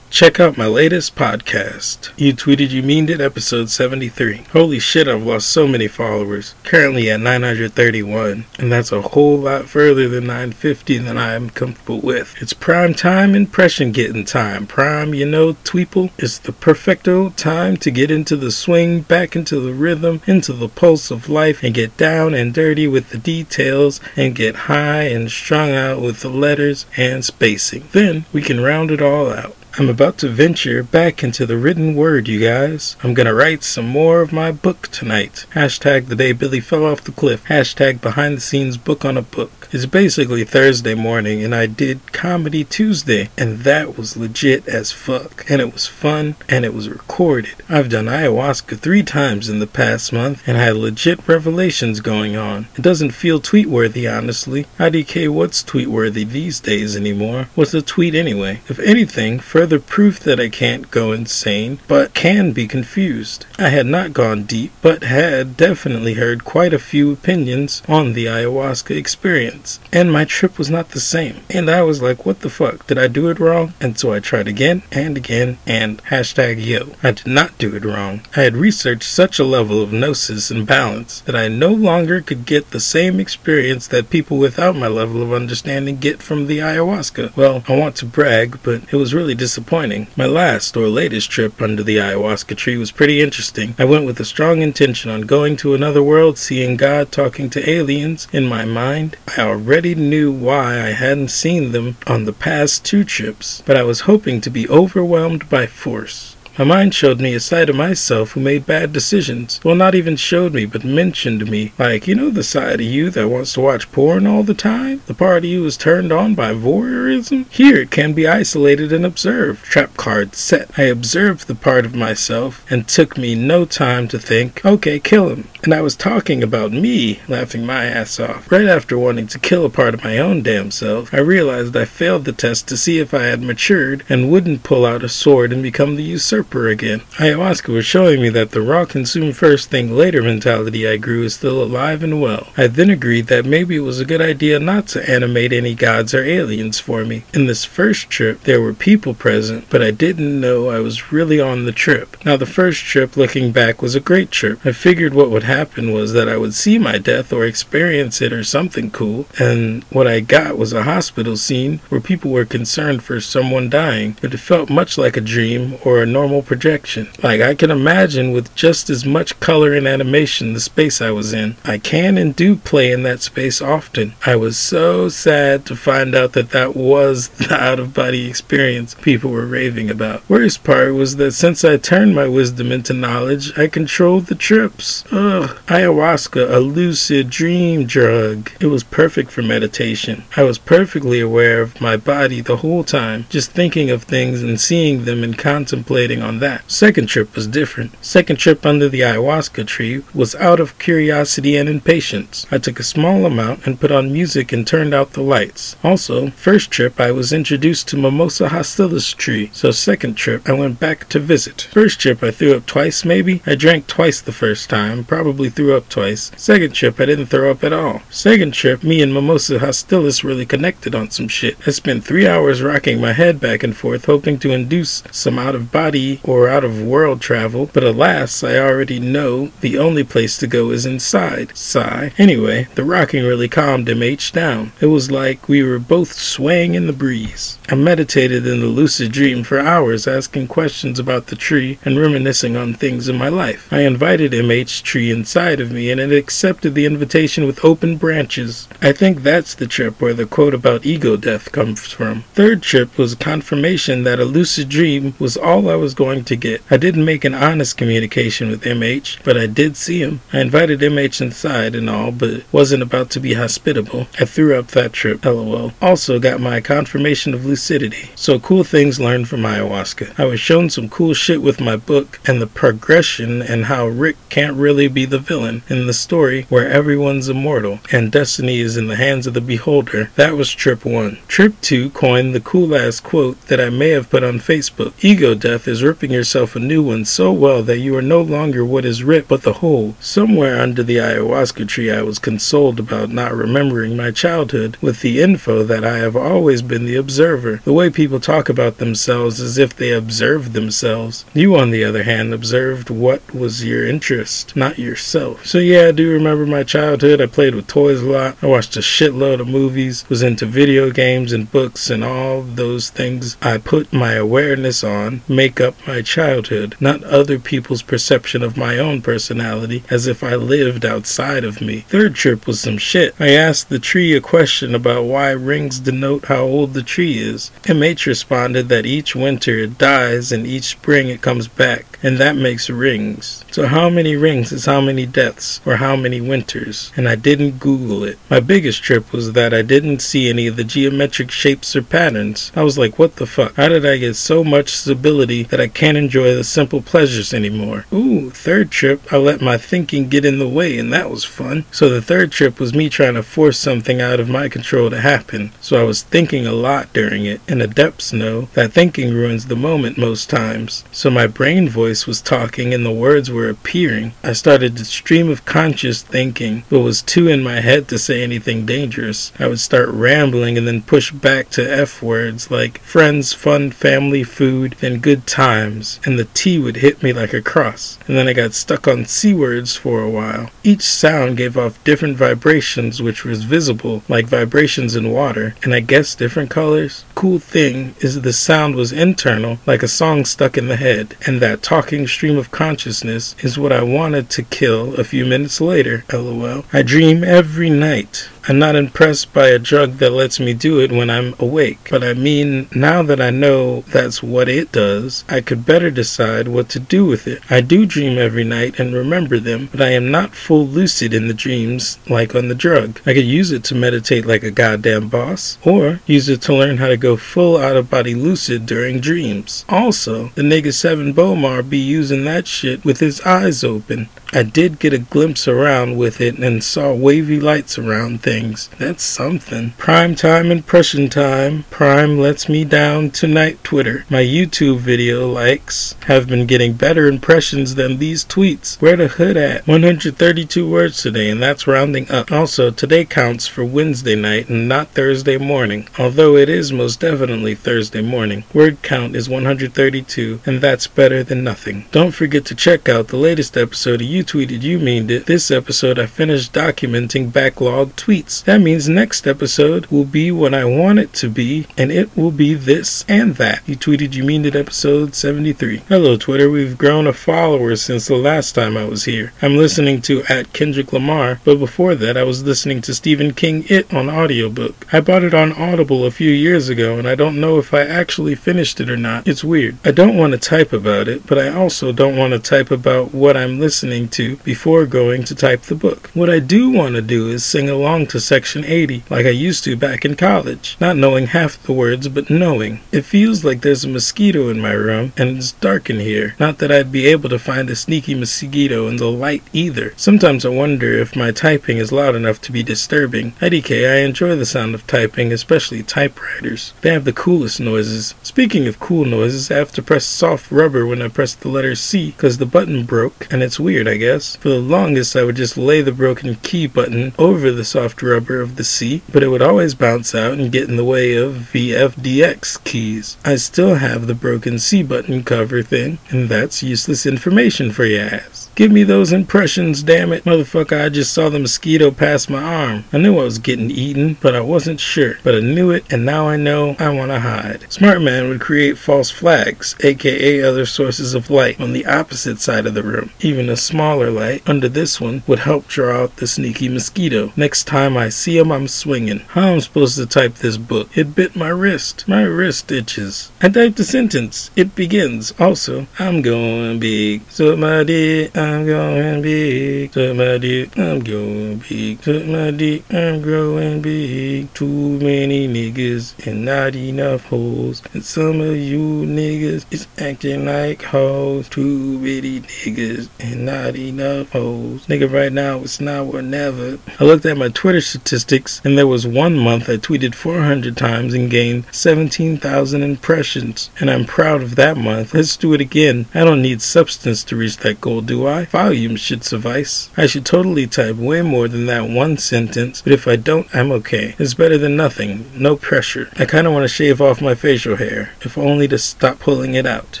Check out my latest podcast. You tweeted you meaned it, episode 73. Holy shit, I've lost so many followers. Currently at 931, and that's a whole lot further than 950 than I am comfortable with. It's prime time impression getting time. Prime, you know, Tweeple, It's the perfecto time to get into the swing, back into the rhythm, into the pulse of life, and get down and dirty with the details, and get high and strung out with the letters and spacing. Then we can round it all out. I'm about to venture back into the written word, you guys. I'm gonna write some more of my book tonight. Hashtag the day Billy fell off the cliff. Hashtag behind the scenes book on a book. It's basically Thursday morning, and I did Comedy Tuesday, and that was legit as fuck. And it was fun, and it was recorded. I've done ayahuasca three times in the past month, and had legit revelations going on. It doesn't feel tweet worthy, honestly. IDK, what's tweet worthy these days anymore? What's a tweet anyway? If anything, further proof that I can't go insane, but can be confused. I had not gone deep, but had definitely heard quite a few opinions on the ayahuasca experience. And my trip was not the same. And I was like, what the fuck? Did I do it wrong? And so I tried again and again and hashtag yo. I did not do it wrong. I had researched such a level of gnosis and balance that I no longer could get the same experience that people without my level of understanding get from the ayahuasca. Well, I want to brag, but it was really disappointing. My last or latest trip under the ayahuasca tree was pretty interesting. I went with a strong intention on going to another world, seeing God, talking to aliens. In my mind, I already knew why I hadn't seen them on the past two trips, but I was hoping to be overwhelmed by force. My mind showed me a side of myself who made bad decisions. Well, not even showed me, but mentioned me. Like, you know the side of you that wants to watch porn all the time? The part of you is turned on by voyeurism? Here it can be isolated and observed. Trap card set. I observed the part of myself and took me no time to think, okay, kill him. And I was talking about me, laughing my ass off. Right after wanting to kill a part of my own damn self, I realized I failed the test to see if I had matured and wouldn't pull out a sword and become the usurper again. Ayahuasca was showing me that the raw consume first, think later mentality I grew is still alive and well. I then agreed that maybe it was a good idea not to animate any gods or aliens for me. In this first trip, there were people present, but I didn't know I was really on the trip. Now, the first trip, looking back, was a great trip. I figured what would happen was that I would see my death or experience it or something cool, and what I got was a hospital scene where people were concerned for someone dying, but it felt much like a dream or a normal normal projection. Like I can imagine with just as much color and animation the space I was in. I can and do play in that space often. I was so sad to find out that that was the out of body experience people were raving about. Worst part was that since I turned my wisdom into knowledge, I controlled the trips. Ugh. Ayahuasca, a lucid dream drug. It was perfect for meditation. I was perfectly aware of my body the whole time, just thinking of things and seeing them and contemplating on that. Second trip was different. Second trip under the ayahuasca tree was out of curiosity and impatience. I took a small amount and put on music and turned out the lights. Also, first trip I was introduced to Mimosa hostilis tree, so second trip I went back to visit. First trip I threw up twice maybe. I drank twice the first time, probably threw up twice. Second trip I didn't throw up at all. Second trip me and Mimosa hostilis really connected on some shit. I spent three hours rocking my head back and forth hoping to induce some out of body or out of world travel, but alas, I already know the only place to go is inside. Sigh. Anyway, the rocking really calmed MH down. It was like we were both swaying in the breeze. I meditated in the lucid dream for hours, asking questions about the tree and reminiscing on things in my life. I invited MH tree inside of me, and it accepted the invitation with open branches. I think that's the trip where the quote about ego death comes from. Third trip was confirmation that a lucid dream was all I was going to get. I didn't make an honest communication with MH, but I did see him. I invited MH inside and all, but wasn't about to be hospitable. I threw up that trip, lol. Also got my confirmation of lucidity. So cool things learned from ayahuasca. I was shown some cool shit with my book and the progression and how Rick can't really be the villain in the story where everyone's immortal and destiny is in the hands of the beholder. That was trip one. Trip two coined the cool ass quote that I may have put on Facebook. Ego death is ripping yourself a new one so well that you are no longer what is ripped but the whole. Somewhere under the ayahuasca tree, I was consoled about not remembering my childhood with the info that I have always been the observer. The way people talk about themselves as if they observed themselves. You, on the other hand, observed what was your interest, not yourself. So, yeah, I do remember my childhood. I played with toys a lot. I watched a shitload of movies, was into video games and books and all those things I put my awareness on make up my childhood, not other people's perception of my own personality as if I lived outside of me. Third trip was some shit. I asked the tree a question about why rings denote how old the tree is. MH responded that each winter it dies and each spring it comes back, and that makes rings. So how many rings is how many deaths or how many winters, and I didn't Google it. My biggest trip was that I didn't see any of the geometric shapes or patterns. I was like, what the fuck? How did I get so much stability that I can't enjoy the simple pleasures anymore? Ooh, third trip, I let my thinking get in the way, and that was fun. So the third trip was me trying to force something out of my control to happen. So I was thinking a lot during it, and adepts know that thinking ruins the moment most times. So my brain voice was talking and the words were appearing. I started stream of conscious thinking, but was too in my head to say anything dangerous. I would start rambling and then push back to F words like friends, fun, family, food, and good times, and the T would hit me like a cross. And then I got stuck on C words for a while. Each sound gave off different vibrations which was visible like vibrations in water, and I guess different colors. Cool thing is the sound was internal like a song stuck in the head, and that talking stream of consciousness is what I wanted to kill a few minutes later, lol. I dream every night. I'm not impressed by a drug that lets me do it when I'm awake, but I mean, now that I know that's what it does, I could better decide what to do with it. I do dream every night and remember them, but I am not full lucid in the dreams like on the drug. I could use it to meditate like a goddamn boss, or use it to learn how to go full out of body lucid during dreams. Also, the nigga 7 Bomar be using that shit with his eyes open. I did get a glimpse around with it and saw wavy lights around things. That's something. Prime time impression time. Prime lets me down tonight Twitter. My YouTube video likes have been getting better impressions than these tweets. Where the hood at? 132 words today and that's rounding up. Also, today counts for Wednesday night and not Thursday morning. Although it is most definitely Thursday morning. Word count is 132 and that's better than nothing. Don't forget to check out the latest episode of YouTube tweeted you meaned it. This episode I finished documenting backlog tweets. That means next episode will be what I want it to be, and it will be this and that. You tweeted you meaned it episode 73. Hello Twitter, we've grown a follower since the last time I was here. I'm listening to at Kendrick Lamar, but before that I was listening to Stephen King It on audiobook. I bought it on Audible a few years ago and I don't know if I actually finished it or not. It's weird. I don't want to type about it, but I also don't want to type about what I'm listening to before going to type the book. What I do want to do is sing along to section 80 like I used to back in college, not knowing half the words but knowing. It feels like there's a mosquito in my room and it's dark in here. Not that I'd be able to find a sneaky mosquito in the light either. Sometimes I wonder if my typing is loud enough to be disturbing. IDK, I enjoy the sound of typing, especially typewriters. They have the coolest noises. Speaking of cool noises, I have to press soft rubber when I press the letter C because the button broke and it's weird, I guess. For the longest, I would just lay the broken key button over the soft rubber of the C, but it would always bounce out and get in the way of VFDX keys. I still have the broken C button cover thing, and that's useless information for your ass. Give me those impressions, damn it. Motherfucker, I just saw the mosquito pass my arm. I knew I was getting eaten, but I wasn't sure. But I knew it, and now I know I want to hide. Smart Man would create false flags, aka other sources of light, on the opposite side of the room. Even a smaller light under this one would help draw out the sneaky mosquito. Next time I see him, I'm swinging. How am I supposed to type this book? It bit my wrist. My wrist itches. I typed a sentence. It begins. Also, I'm going big. So my dear. I'm going big. Suck my dick, I'm going big. Suck my dick, I'm growing big. Too many niggas and not enough hoes. And some of you niggas is acting like hoes. Too many niggas and not enough hoes. Nigga, right now it's now or never. I looked at my Twitter statistics and there was one month I tweeted 400 times and gained 17,000 impressions. And I'm proud of that month. Let's do it again. I don't need substance to reach that goal, do I? Volume should suffice. I should totally type way more than that one sentence, but if I don't, I'm okay. It's better than nothing. No pressure. I kinda wanna shave off my facial hair, if only to stop pulling it out.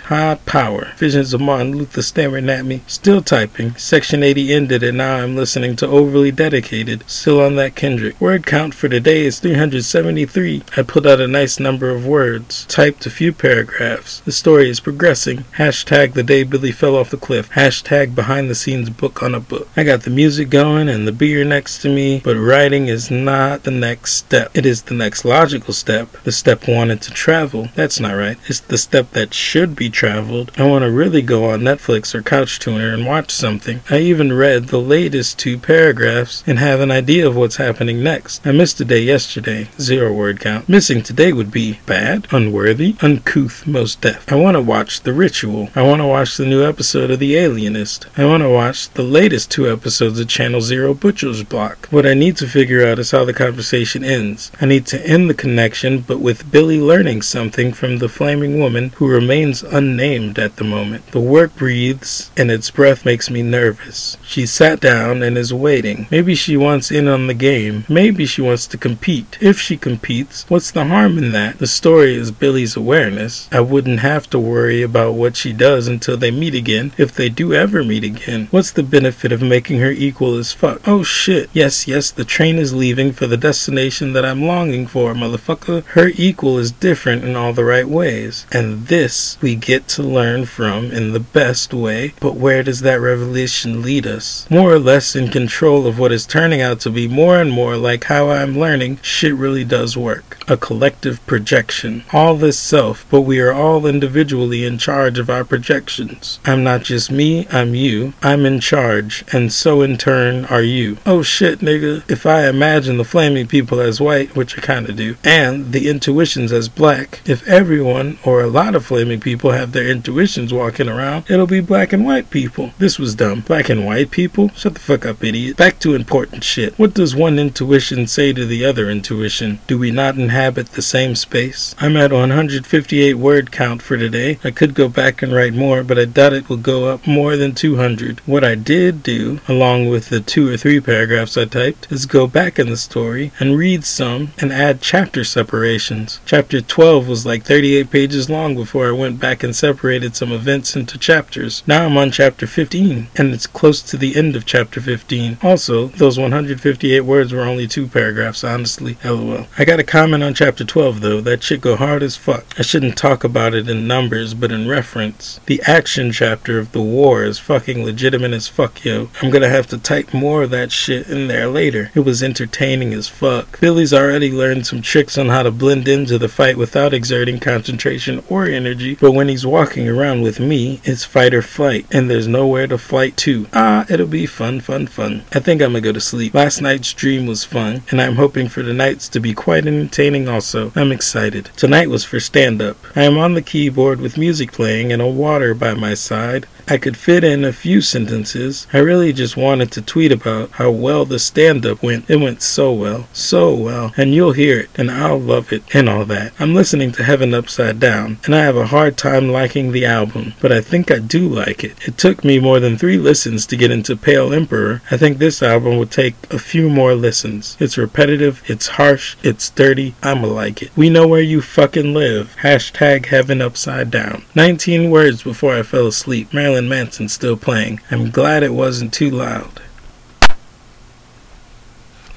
High power. Visions of Martin Luther staring at me. Still typing. Section 80 ended and now I'm listening to Overly Dedicated. Still on that Kendrick. Word count for today is 373. I put out a nice number of words, typed a few paragraphs. The story is progressing. Hashtag the day Billy fell off the cliff. Hashtag behind the scenes book on a book. I got the music going and the beer next to me, but writing is not the next step. It is the next logical step. The step wanted to travel. That's not right. It's the step that should be traveled. I want to really go on Netflix or Couch Tuner and watch something. I even read the latest two paragraphs and have an idea of what's happening next. I missed a day yesterday. Zero word count. Missing today would be bad, unworthy, uncouth, most deaf. I want to watch The Ritual. I want to watch the new episode of The Alienist. I want to watch the latest two episodes of Channel Zero Butcher's Block. What I need to figure out is how the conversation ends. I need to end the connection, but with Billy learning something from the flaming woman who remains unnamed at the moment. The work breathes, and its breath makes me nervous. She sat down and is waiting. Maybe she wants in on the game. Maybe she wants to compete. If she competes, what's the harm in that? The story is Billy's awareness. I wouldn't have to worry about what she does until they meet again, if they do ever meet again. What's the benefit of making her equal as fuck? Oh shit. Yes, yes, the train is leaving for the destination that I'm longing for, motherfucker. Her equal is different in all the right ways. And this we get to learn from in the best way. But where does that revelation lead us? More or less in control of what is turning out to be more and more like how I'm learning shit really does work. A collective projection. All this self, but we are all individually in charge of our projections. I'm not just me, I'm you. I'm in charge, and so in turn are you. Oh shit, nigga. If I imagine the flaming people as white, which I kinda do, and the intuitions as black, if everyone or a lot of flaming people have their intuitions walking around, it'll be black and white people. This was dumb. Black and white people? Shut the fuck up, idiot. Back to important shit. What does one intuition say to the other intuition? Do we not inhabit the same space? I'm at 158 word count for today. I could go back and write more, but I doubt it will go up more than 200. What I did do, along with the two or three paragraphs I typed, is go back in the story and read some and add chapter separations. Chapter 12 was like 38 pages long before I went back and separated some events into chapters. Now I'm on chapter 15, and it's close to the end of chapter 15. Also, those 158 words were only two paragraphs, honestly. LOL. I got a comment on chapter 12 though. That shit go hard as fuck. I shouldn't talk about it in numbers, but in reference. The action chapter of the war is fucking legitimate as fuck, yo. I'm gonna have to type more of that shit in there later. It was entertaining as fuck. Billy's already learned some tricks on how to blend into the fight without exerting concentration or energy, but when he's walking around with me, it's fight or flight, and there's nowhere to flight to. Ah, it'll be fun, fun, fun. I think I'm gonna go to sleep. Last night's dream was fun, and I'm hoping for the nights to be quite entertaining also. I'm excited. Tonight was for stand up. I am on the keyboard with music playing and a water by my side. I could fit in a few sentences. I really just wanted to tweet about how well the stand up went. It went so well, so well, and you'll hear it, and I'll love it, and all that. I'm listening to Heaven Upside Down, and I have a hard time liking the album, but I think I do like it. It took me more than three listens to get into Pale Emperor. I think this album will take a few more listens. It's repetitive, it's harsh, it's dirty. I'ma like it. We know where you fucking live. Hashtag Heaven Upside Down. 19 words before I fell asleep. Marilyn Manson still playing. I'm glad it wasn't too loud.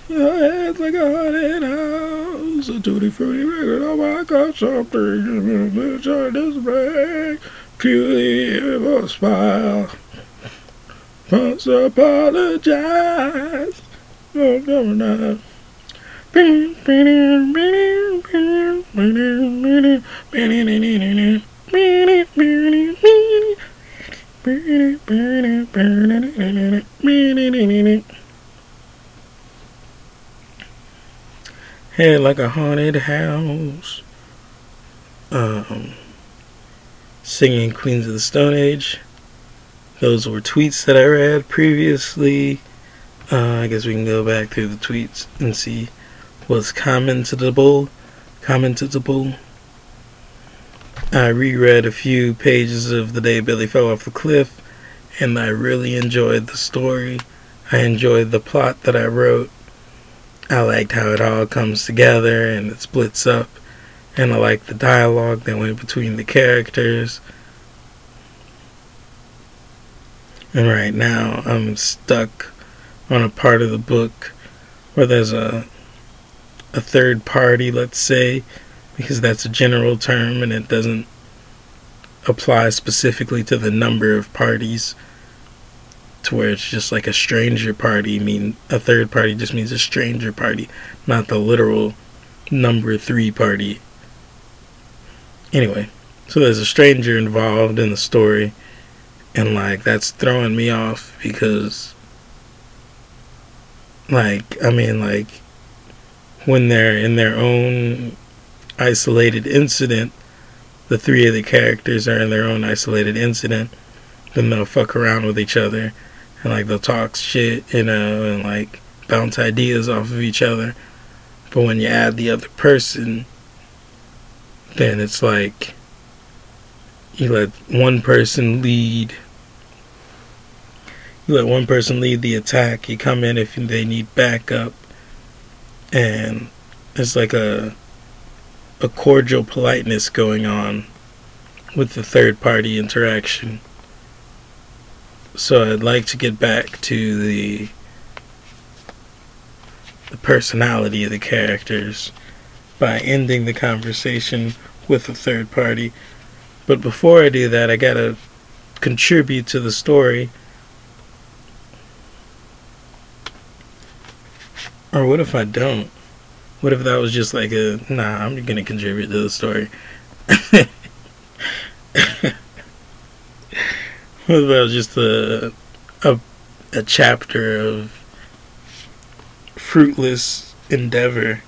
Your head's like a haunted house, a tutti frutti record. Oh my evil smile. Must apologize. No, no, no. Head like a haunted house. Um, singing Queens of the Stone Age. Those were tweets that I read previously. Uh, I guess we can go back through the tweets and see what's commentable. Commentable. I reread a few pages of The Day Billy Fell Off the Cliff, and I really enjoyed the story. I enjoyed the plot that I wrote. I liked how it all comes together and it splits up, and I liked the dialogue that went between the characters. And right now, I'm stuck on a part of the book where there's a a third party, let's say, because that's a general term and it doesn't apply specifically to the number of parties to where it's just like a stranger party mean a third party just means a stranger party not the literal number 3 party. Anyway so there's a stranger involved in the story and like that's throwing me off because like I mean like when they're in their own isolated incident. The three of the characters are in their own isolated incident. Then they'll fuck around with each other and like they'll talk shit you know and like bounce ideas off of each other. But when you add the other person then it's like you let one person lead you let one person lead the attack. You come in if they need backup. And it's like a a cordial politeness going on with the third party interaction so I'd like to get back to the the personality of the characters by ending the conversation with a third party but before I do that, I gotta contribute to the story. Or what if I don't? What if that was just like a nah, I'm gonna contribute to the story? what if that was just a, a a chapter of fruitless endeavor?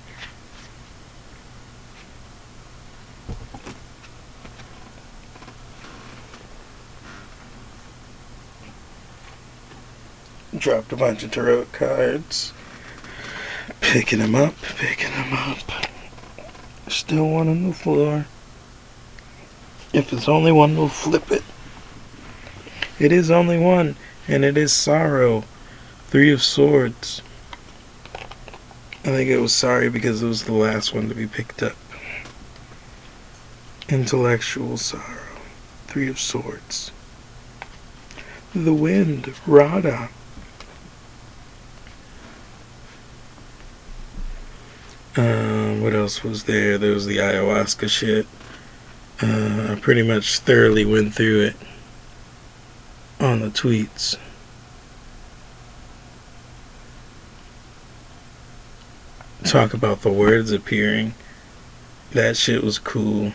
Dropped a bunch of tarot cards. Picking them up, picking them up. Still one on the floor. If it's only one, we'll flip it. It is only one, and it is sorrow. Three of Swords. I think it was sorry because it was the last one to be picked up. Intellectual sorrow. Three of Swords. The Wind. Radha. Um, what else was there? There was the ayahuasca shit. Uh, I pretty much thoroughly went through it on the tweets. Talk about the words appearing. That shit was cool.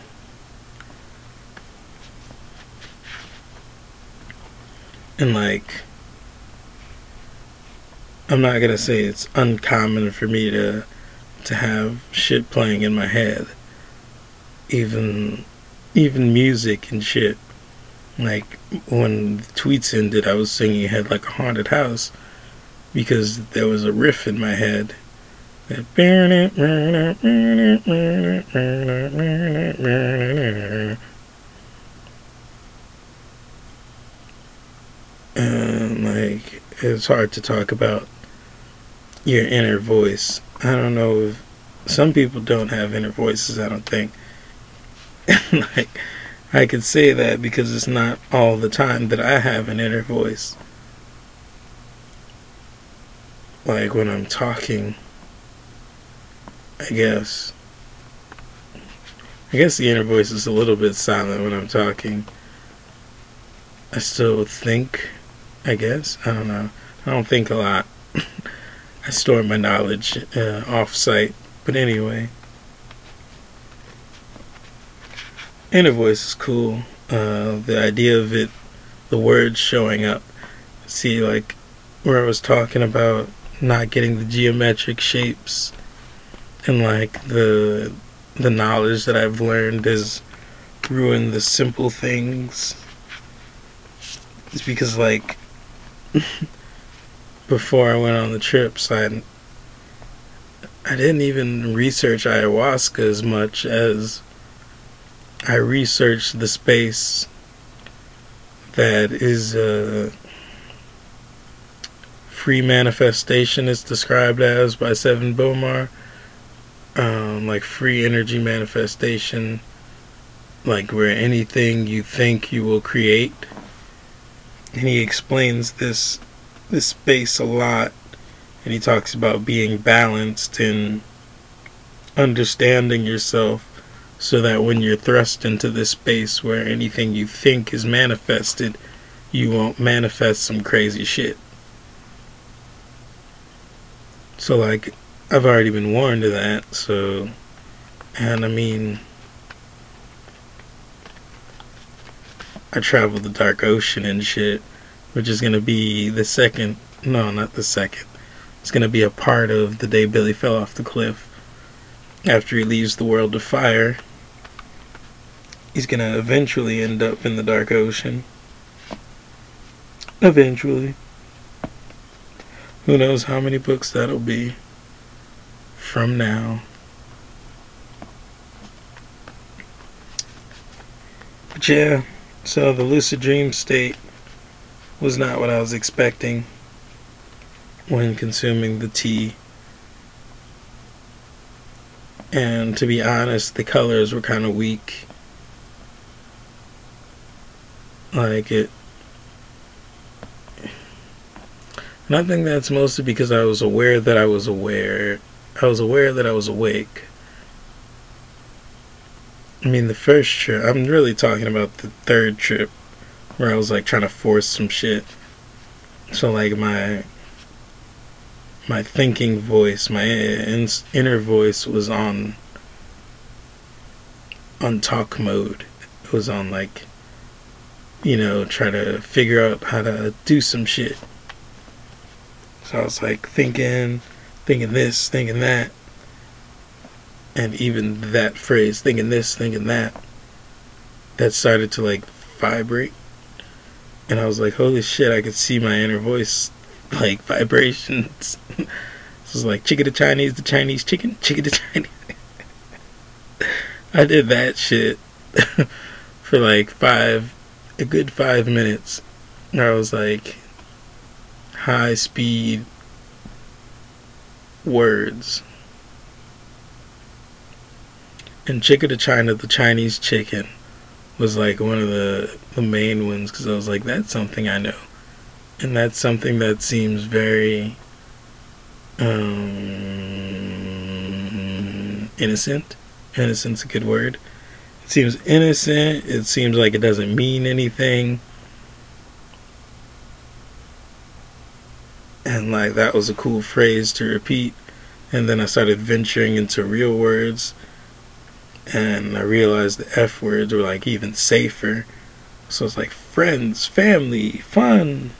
And like, I'm not gonna say it's uncommon for me to to have shit playing in my head. Even even music and shit. Like when the tweets ended I was singing Head Like a Haunted House because there was a riff in my head. And like it's hard to talk about your inner voice I don't know if some people don't have inner voices, I don't think. like I could say that because it's not all the time that I have an inner voice. Like when I'm talking, I guess. I guess the inner voice is a little bit silent when I'm talking. I still think, I guess. I don't know. I don't think a lot. I store my knowledge uh, off site. But anyway, inner voice is cool. Uh, the idea of it, the words showing up. See, like where I was talking about not getting the geometric shapes and like the the knowledge that I've learned has ruined the simple things. It's because like before I went on the trips, I I didn't even research ayahuasca as much as I researched the space that is uh, free manifestation is described as by Seven Bomar. Um, like free energy manifestation, like where anything you think you will create. And he explains this this space a lot and he talks about being balanced and understanding yourself so that when you're thrust into this space where anything you think is manifested, you won't manifest some crazy shit. So, like, I've already been warned of that, so, and I mean, I traveled the dark ocean and shit, which is gonna be the second, no, not the second, it's gonna be a part of the day Billy fell off the cliff after he leaves the world of fire he's gonna eventually end up in the dark ocean. Eventually. Who knows how many books that'll be from now. But yeah, so the lucid dream state was not what I was expecting when consuming the tea. And to be honest, the colors were kind of weak. Like it. And I think that's mostly because I was aware that I was aware. I was aware that I was awake. I mean, the first trip, I'm really talking about the third trip where I was like trying to force some shit. So, like, my my thinking voice, my inner voice was on on talk mode. It was on like you know, try to figure out how to do some shit. So I was like thinking, thinking this, thinking that. And even that phrase, thinking this, thinking that, that started to like vibrate. And I was like, holy shit, I could see my inner voice like vibrations. this was like chicken to Chinese, the Chinese chicken, chicken to Chinese. I did that shit for like five a good five minutes. And I was like high speed words. And Chicken to China, the Chinese chicken, was like one of the, the main ones because I was like, that's something I know. And that's something that seems very um, innocent. Innocent's a good word. It seems innocent. It seems like it doesn't mean anything. And like that was a cool phrase to repeat. And then I started venturing into real words. And I realized the F words were like even safer. So it's like friends, family, fun.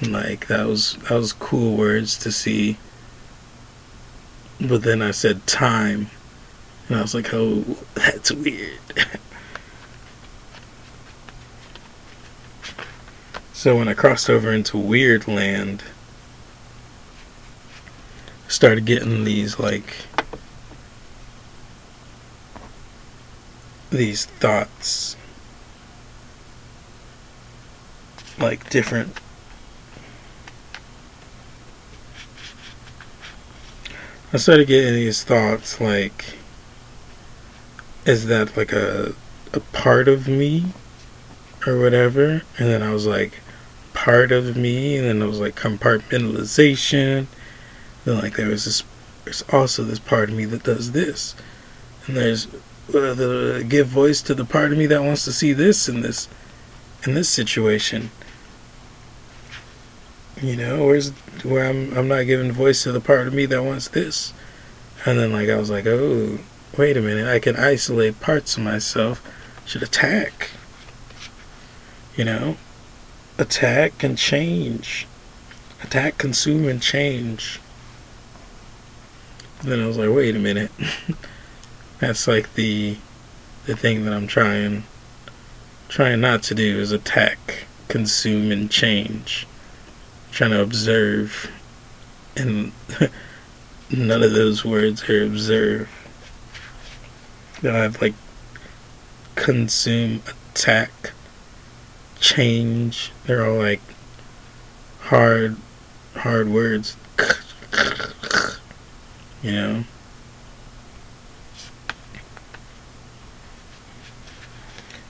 And like that was that was cool words to see. But then I said time and I was like, oh, that's weird. so when I crossed over into Weird Land, started getting these like these thoughts like different I started getting these thoughts like is that like a a part of me or whatever? And then i was like part of me and then it was like compartmentalization. Then like there was this there's also this part of me that does this. And there's uh, the give voice to the part of me that wants to see this in this in this situation you know where's where i'm i'm not giving voice to the part of me that wants this and then like i was like oh wait a minute, I can isolate parts of myself, should attack. You know? Attack and change. Attack, consume, and change. then I was like, wait a minute. That's like the the thing that I'm trying trying not to do is attack, consume, and change. trying to observe and none of those words are observe that I've like consume, attack, change. They're all like hard, hard words. You know?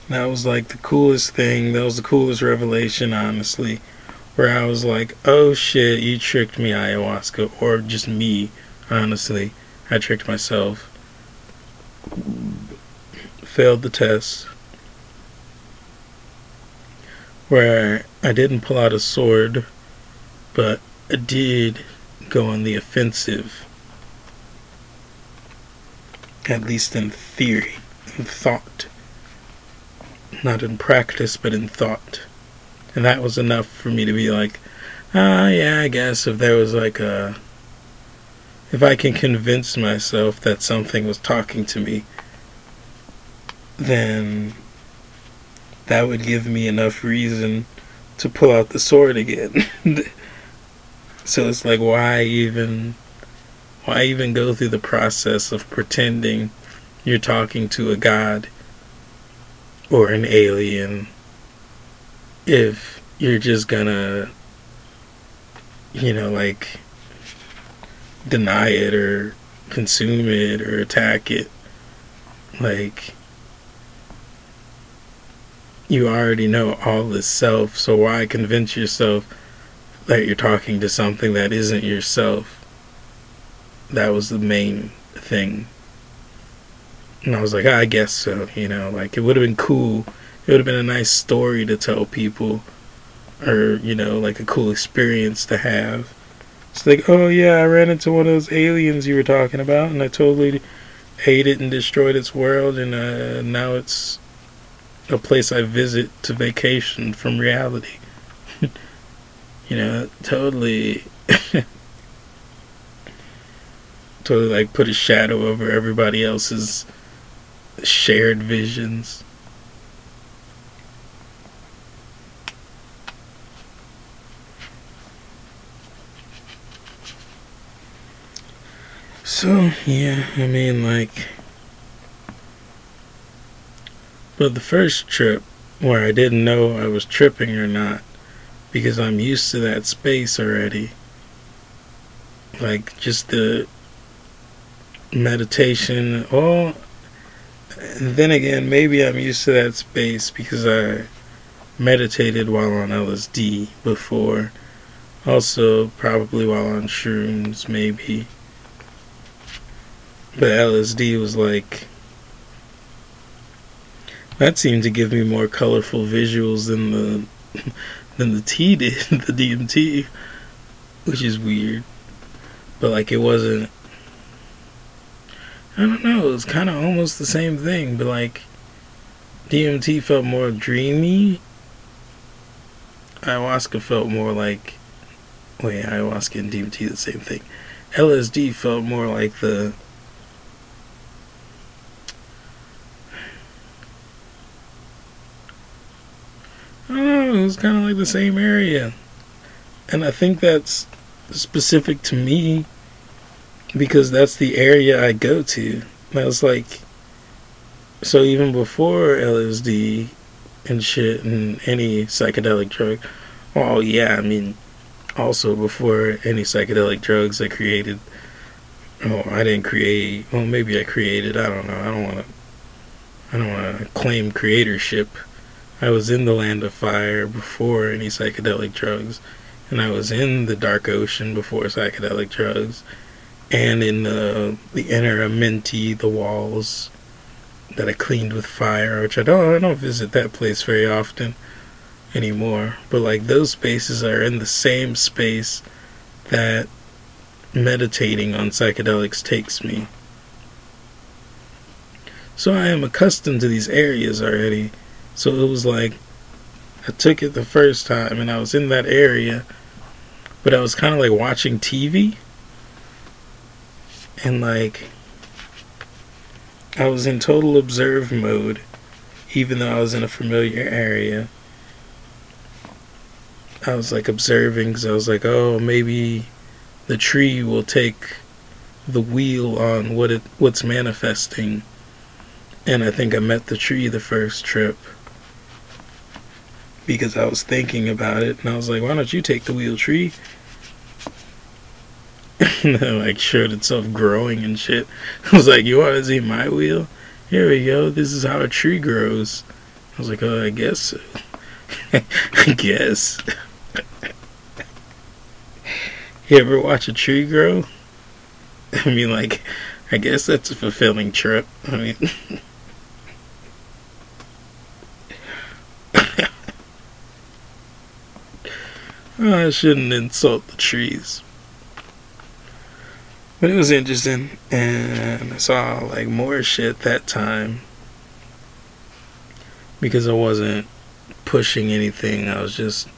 That was like the coolest thing. That was the coolest revelation, honestly. where I was like, oh shit, you tricked me, ayahuasca, or just me, honestly. I tricked myself. Failed the test. Where I didn't pull out a sword, but I did go on the offensive. At least in theory, in thought. Not in practice, but in thought. And that was enough for me to be like, ah, yeah, I guess if there was like a. If I can convince myself that something was talking to me, then that would give me enough reason to pull out the sword again. so it's like, why even. Why even go through the process of pretending you're talking to a god or an alien if you're just gonna, you know, like deny it or consume it or attack it, like you already know all this self, so why convince yourself that you're talking to something that isn't yourself? That was the main thing. And I was like, I guess so, you know, like it would have been cool. It would have been a nice story to tell people or you know like a cool experience to have. It's like oh yeah i ran into one of those aliens you were talking about and i totally ate it and destroyed its world and uh, now it's a place i visit to vacation from reality. You know totally totally like put a shadow over everybody else's shared visions So, yeah, I mean, like. But the first trip, where I didn't know I was tripping or not, because I'm used to that space already. Like, just the meditation. And then again, maybe I'm used to that space because I meditated while on LSD before. Also, probably while on shrooms, maybe. But LSD was like that seemed to give me more colorful visuals than the than the T did, the DMT, which is weird. But like it wasn't I don't know, it was kind of almost the same thing, but like DMT felt more dreamy. Ayahuasca felt more like wait, ayahuasca and DMT the same thing. LSD felt more like the I don't know, it was kind of like the same area. And I think that's specific to me because that's the area I go to. I was like, so even before LSD and shit and any psychedelic drug, well, yeah, I mean, also before any psychedelic drugs, I created. Oh, I didn't create. Well, maybe I created. I don't know. I don't want to. I don't want to claim creatorship I was in the land of fire before any psychedelic drugs, and I was in the dark ocean before psychedelic drugs, and in the the inner amenti, the walls that I cleaned with fire, which I don't I don't visit that place very often anymore. But like those spaces are in the same space that meditating on psychedelics takes me. So I am accustomed to these areas already so it was like I took it the first time and I was in that area, but I was kind of like watching TV and like I was in total observe mode even though I was in a familiar area. I was like observing because I was like, oh, maybe the tree will take the wheel on what it what's manifesting. And I think I met the tree the first trip because I was thinking about it and I was like, why don't you take the wheel tree? like showed itself growing and shit. I was like, you want to see my wheel? Here we go. This is how a tree grows. I was like, oh, I guess so. I guess. You ever watch a tree grow? I mean, like, I guess that's a fulfilling trip. I mean, oh, I shouldn't insult the trees. But it was interesting, and I saw like more shit that time because I wasn't pushing anything. I was just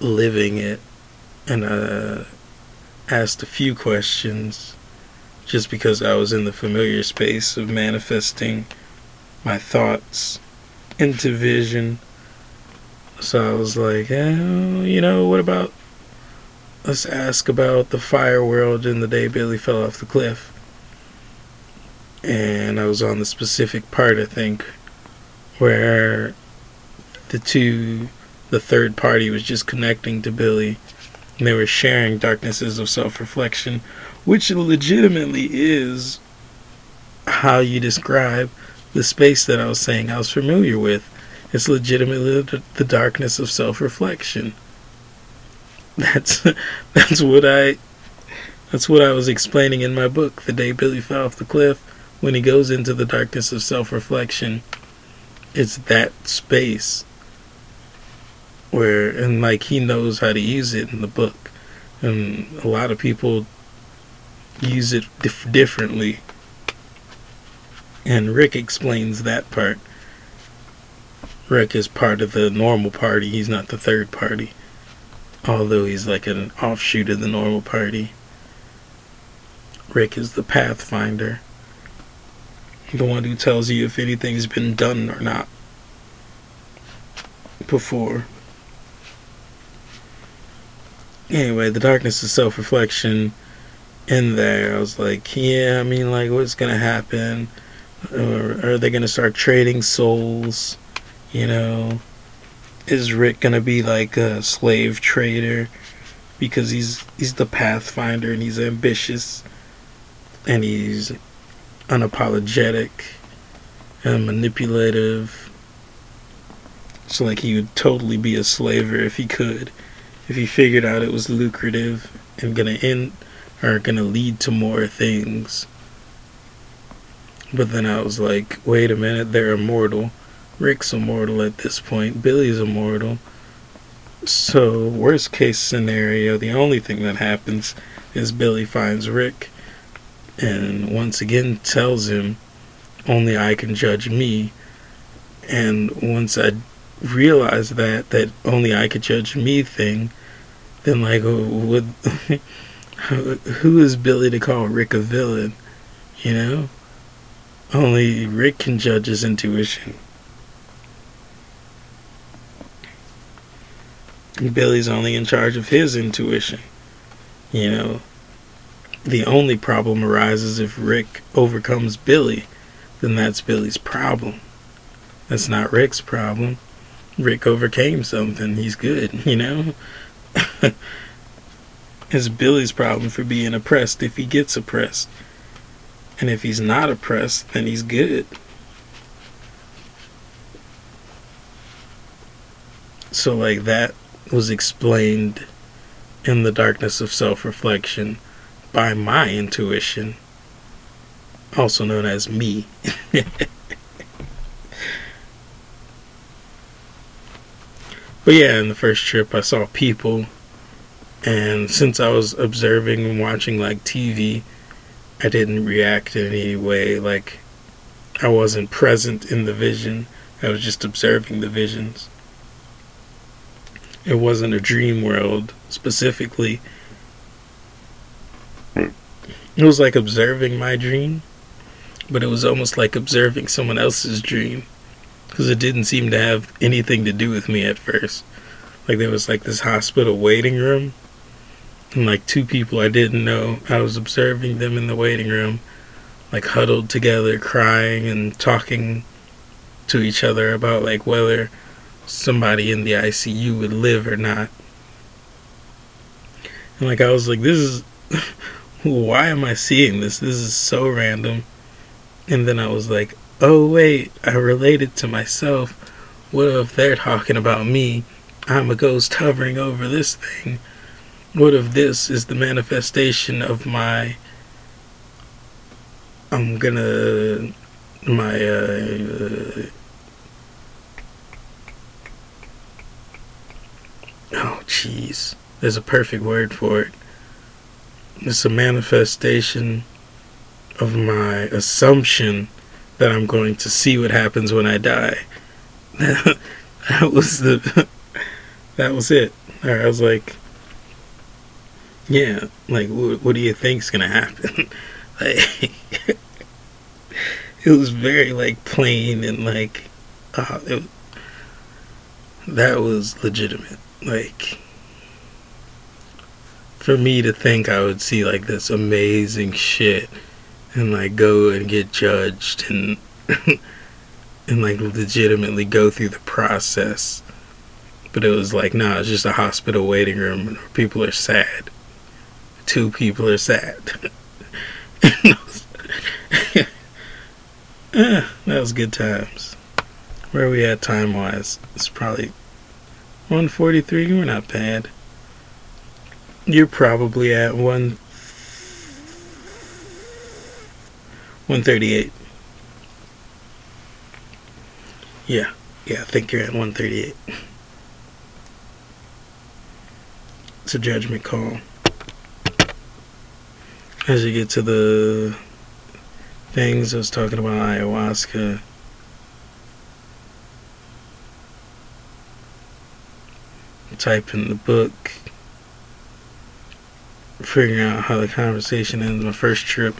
living it, and I asked a few questions just because I was in the familiar space of manifesting my thoughts into vision. So I was like, eh, you know, what about let's ask about the fire world and the day Billy fell off the cliff. And I was on the specific part, I think, where the two, the third party was just connecting to Billy. And they were sharing darknesses of self reflection, which legitimately is how you describe the space that I was saying I was familiar with. It's legitimately the darkness of self reflection. That's that's what I that's what I was explaining in my book, The Day Billy Fell Off the Cliff, when he goes into the darkness of self reflection. It's that space where and like he knows how to use it in the book. And a lot of people use it dif- differently. And Rick explains that part. Rick is part of the normal party, he's not the third party although he's like an offshoot of the normal party. Rick is the pathfinder, the one who tells you if anything's been done or not before. Anyway, the darkness is self reflection in there, I was like, yeah, I mean, like, what's gonna happen? Or are they gonna start trading souls? You know, is Rick gonna be like a slave trader because he's he's the pathfinder and he's ambitious and he's unapologetic and manipulative. So like he would totally be a slaver if he could, if he figured out it was lucrative and gonna end or gonna lead to more things. But then I was like, wait a minute, they're immortal. Rick's immortal at this point. Billy's immortal. So, worst case scenario, the only thing that happens is Billy finds Rick and once again tells him, Only I can judge me. And once I realize that, that only I could judge me thing, then, like, who is Billy to call Rick a villain? You know? Only Rick can judge his intuition. Billy's only in charge of his intuition. You know, the only problem arises if Rick overcomes Billy, then that's Billy's problem. That's not Rick's problem. Rick overcame something. He's good, you know? it's Billy's problem for being oppressed if he gets oppressed. And if he's not oppressed, then he's good. So, like, that was explained in the darkness of self reflection by my intuition, also known as me. but yeah, in the first trip, I saw people, and since I was observing and watching like TV, I didn't react in any way. Like, I wasn't present in the vision, I was just observing the visions it wasn't a dream world specifically. It was like observing my dream, but it was almost like observing someone else's dream because it didn't seem to have anything to do with me at first. Like there was like this hospital waiting room and like two people I didn't know. I was observing them in the waiting room, like huddled together, crying and talking to each other about like whether somebody in the ICU would live or not. And like I was like, this is why am I seeing this? This is so random. And then I was like, oh wait, I related to myself. What if they're talking about me? I'm a ghost hovering over this thing. What if this is the manifestation of my I'm gonna my uh, oh jeez. There's a perfect word for it. It's a manifestation of my assumption that I'm going to see what happens when I die. That was the that was it. I was like yeah like what, what do you think's gonna happen? Like it was very like plain and like uh, it, that was legitimate. Like for me to think I would see like this amazing shit and like go and get judged and and like legitimately go through the process. But it was like, nah, it's just a hospital waiting room people are sad. Two people are sad. Eh, that was good times. Where we at time wise? It's probably 143. We're not bad. You're probably at 1 138. Yeah, yeah, I think you're at 138. It's a judgment call. As you get to the things. I was talking about ayahuasca. Type in the book. Figuring out how the conversation ends. My first trip.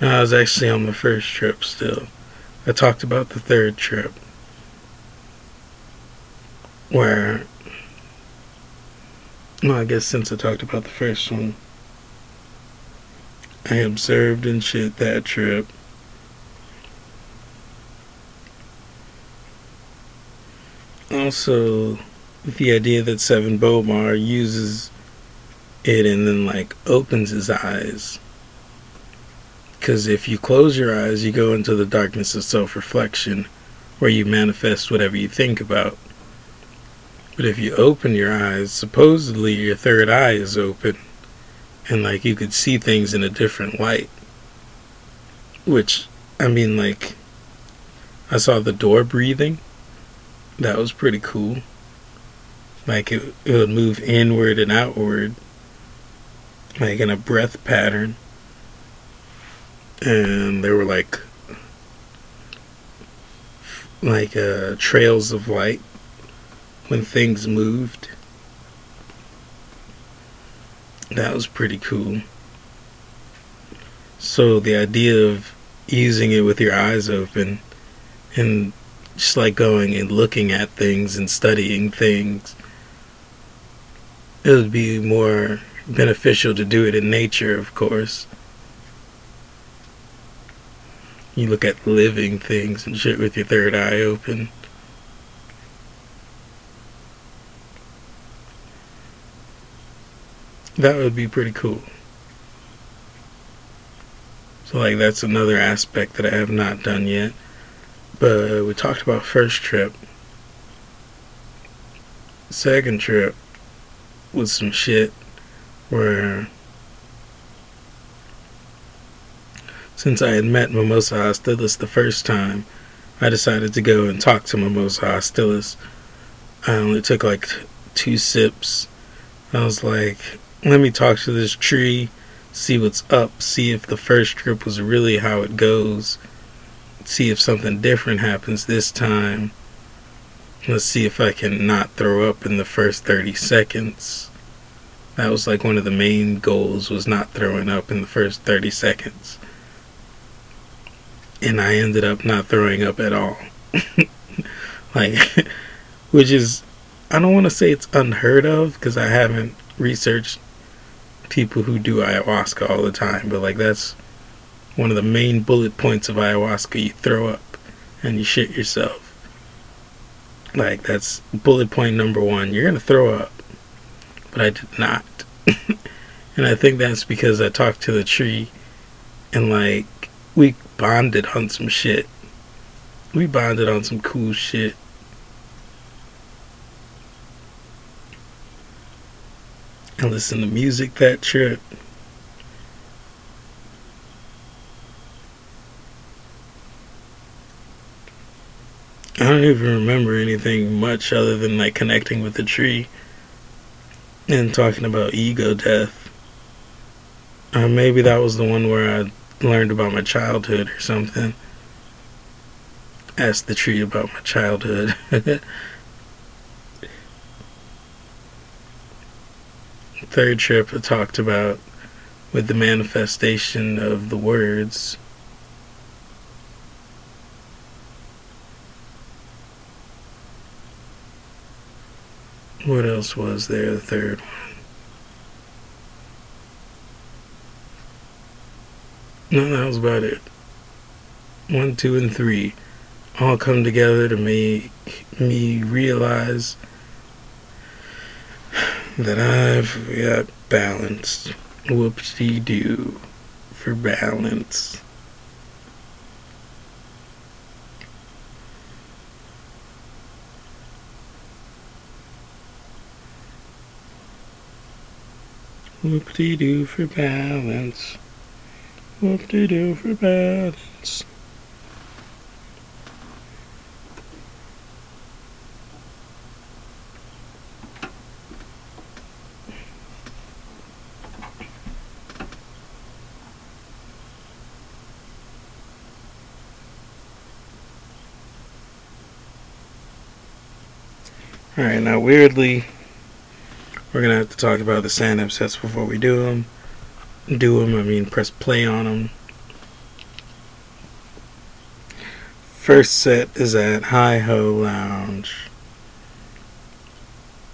I was actually on my first trip still. I talked about the third trip. Where, well, I guess since I talked about the first one, I observed and shit that trip. also the idea that Seven Bomar uses it and then like opens his eyes. Because if you close your eyes, you go into the darkness of self reflection where you manifest whatever you think about. But if you open your eyes, supposedly your third eye is open and like you could see things in a different light. Which, I mean, like, I saw the door breathing that was pretty cool. Like it, it would move inward and outward, like in a breath pattern. And there were like, like uh, trails of light when things moved. That was pretty cool. So the idea of using it with your eyes open and just like going and looking at things and studying things. It would be more beneficial to do it in nature, of course. You look at living things and shit with your third eye open. That would be pretty cool. So, like, that's another aspect that I have not done yet. But we talked about first trip. Second trip was some shit where since I had met Mimosa Hostilis the first time, I decided to go and talk to Mimosa Hostilis. I only took like two sips. I was like, let me talk to this tree, see what's up, see if the first trip was really how it goes see if something different happens this time. Let's see if I can not throw up in the first 30 seconds. That was like one of the main goals was not throwing up in the first 30 seconds. And I ended up not throwing up at all. like which is I don't want to say it's unheard of because I haven't researched people who do ayahuasca all the time, but like that's one of the main bullet points of ayahuasca, you throw up and you shit yourself. Like, that's bullet point number one. You're going to throw up. But I did not. and I think that's because I talked to the tree and, like, we bonded on some shit. We bonded on some cool shit. and listen to music that trip. I don't even remember anything much other than like connecting with the tree and talking about ego death. Uh, maybe that was the one where I learned about my childhood or something. Asked the tree about my childhood. Third trip I talked about with the manifestation of the words. What else was there? The third one. No, that was about it. One, two, and three all come together to make me realize that I've got balance. Whoopsie doo for balance. Whoop-de-doo for balance. Whoop-de-doo for balance. Alright, now weirdly, we're gonna have to talk about the stand-up sets before we do them. Do them, I mean, press play on them. First set is at Hi Ho Lounge.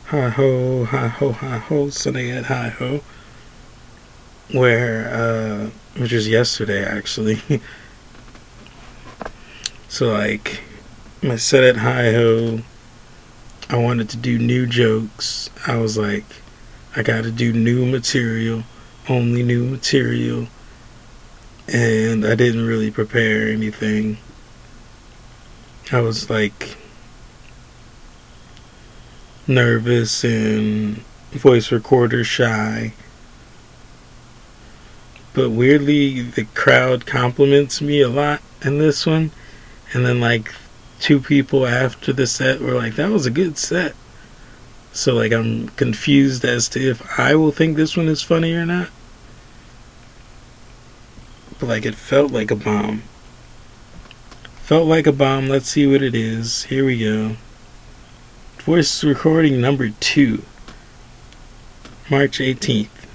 Hi Ho, Hi Ho, Hi Ho, Sunday at Hi Ho. Where, uh, which was yesterday actually. so, like, my set at Hi Ho I wanted to do new jokes. I was like, I got to do new material, only new material. And I didn't really prepare anything. I was like nervous and voice recorder shy. But weirdly, the crowd compliments me a lot in this one. And then, like, two people after the set were like, that was a good set. So, like, I'm confused as to if I will think this one is funny or not. But, like, it felt like a bomb. Felt like a bomb. Let's see what it is. Here we go. Voice recording number two, March 18th.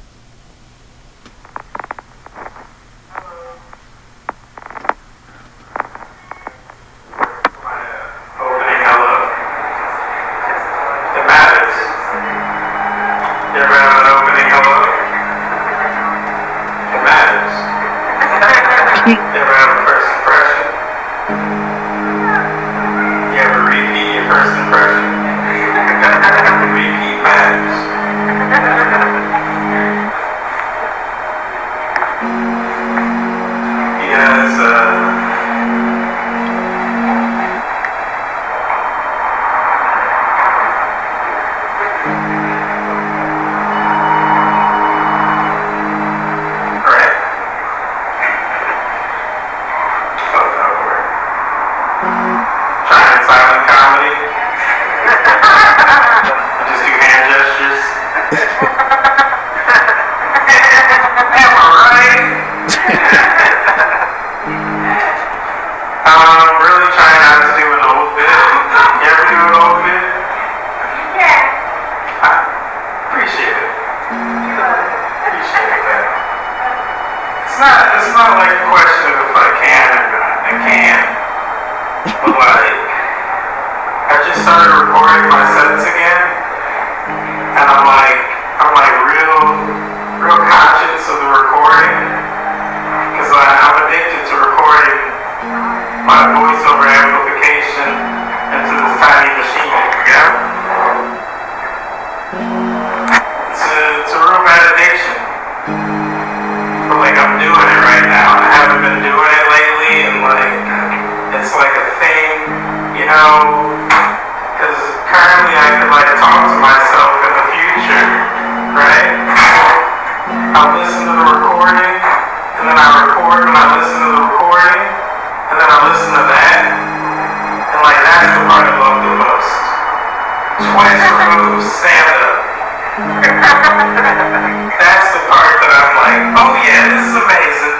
That's the part that I'm like, oh yeah, this is amazing.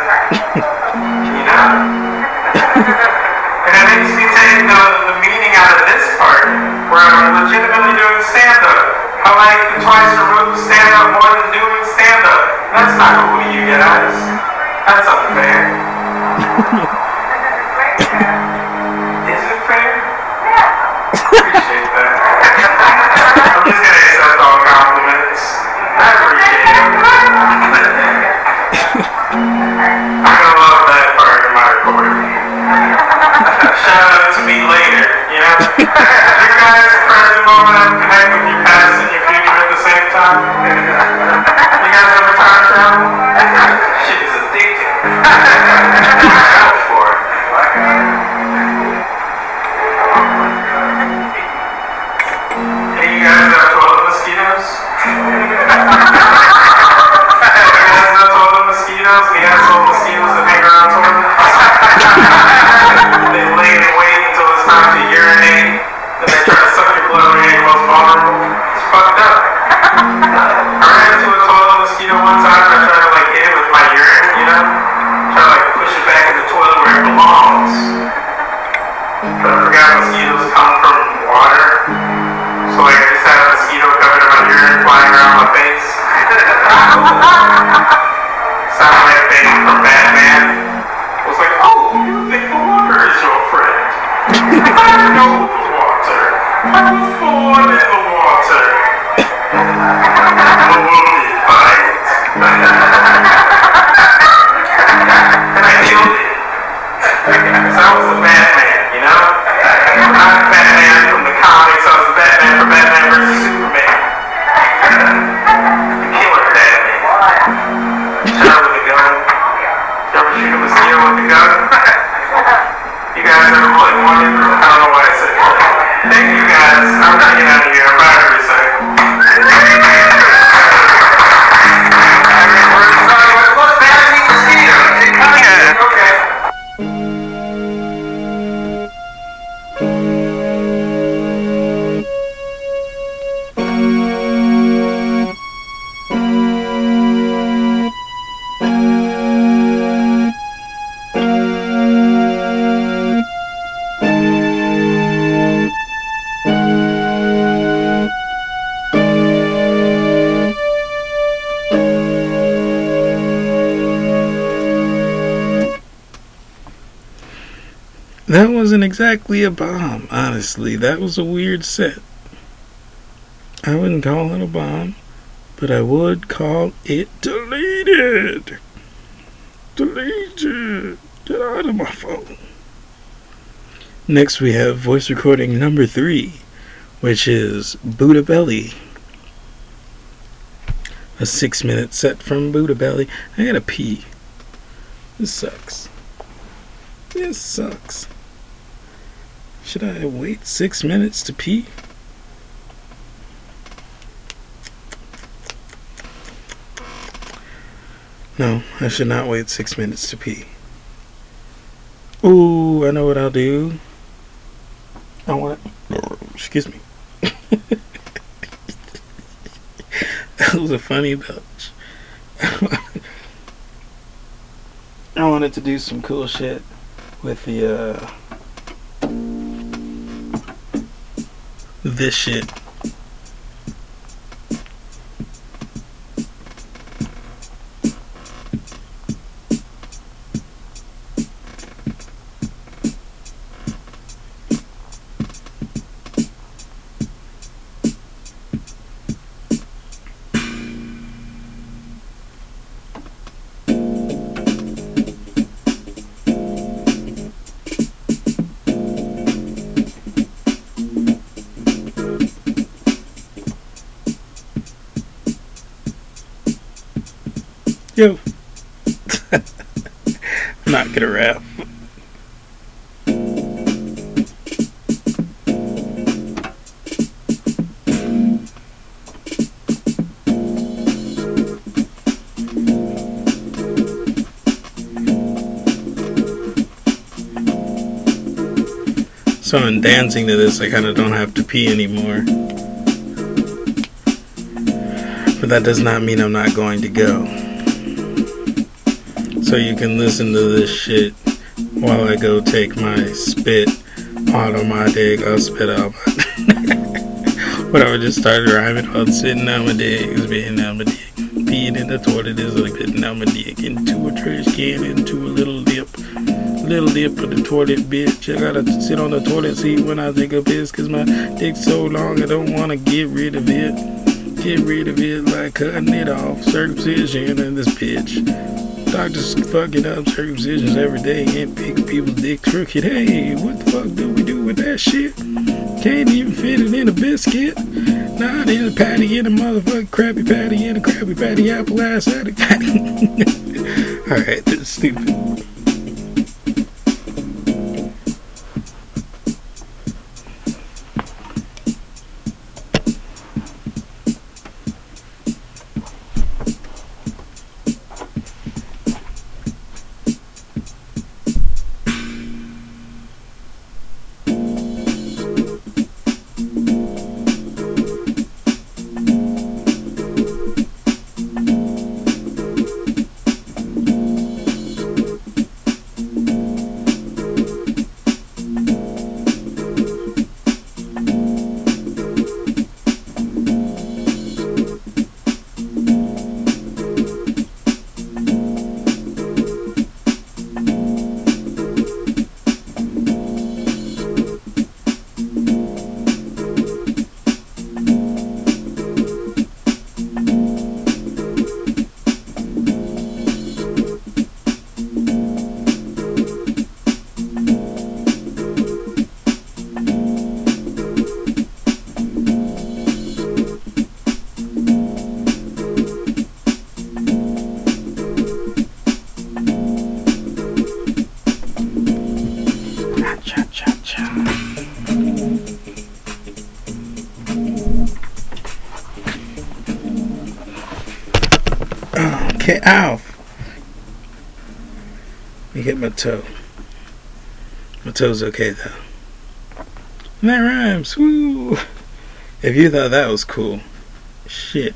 you know? and it makes me take the, meaning out of this part, where I'm legitimately doing stand up. I like the twice removed more than doing stand up. That's not cool you guys. That's unfair. Shout out to me later, you know? you guys present moment connect with your past and your future at the same time? wasn't exactly a bomb, honestly. That was a weird set. I wouldn't call it a bomb, but I would call it deleted. Deleted. Get out of my phone. Next, we have voice recording number three, which is Buddha Belly. A six minute set from Buddha Belly. I gotta pee. This sucks. This sucks. Should I wait six minutes to pee? No, I should not wait six minutes to pee. Ooh, I know what I'll do. I want. Excuse me. that was a funny belch. I wanted to do some cool shit with the uh this shit. Yo. I'm not gonna rap. So in dancing to this, I kind of don't have to pee anymore. But that does not mean I'm not going to go. So you can listen to this shit while I go take my spit out of my dick. I'll spit out my. but I would just start rhyming about sitting on my dick, spitting on my dick, peeing in the toilet is like spitting on my dick into a trash can, into a little dip. Little dip of the toilet, bitch. I gotta sit on the toilet seat when I take a piss, cause my dick's so long I don't wanna get rid of it. Get rid of it like cutting it off. Circumcision in this bitch. Doctors fucking up circumcisions every day and picking people's dick crooked. Hey, what the fuck do we do with that shit? Can't even fit it in a biscuit. Not in a patty, in a motherfucking Krabby Patty, in a Krabby Patty, apple ass patty. Alright, that's stupid. Toe. My toe's okay though. That rhymes. Woo! If you thought that was cool, shit.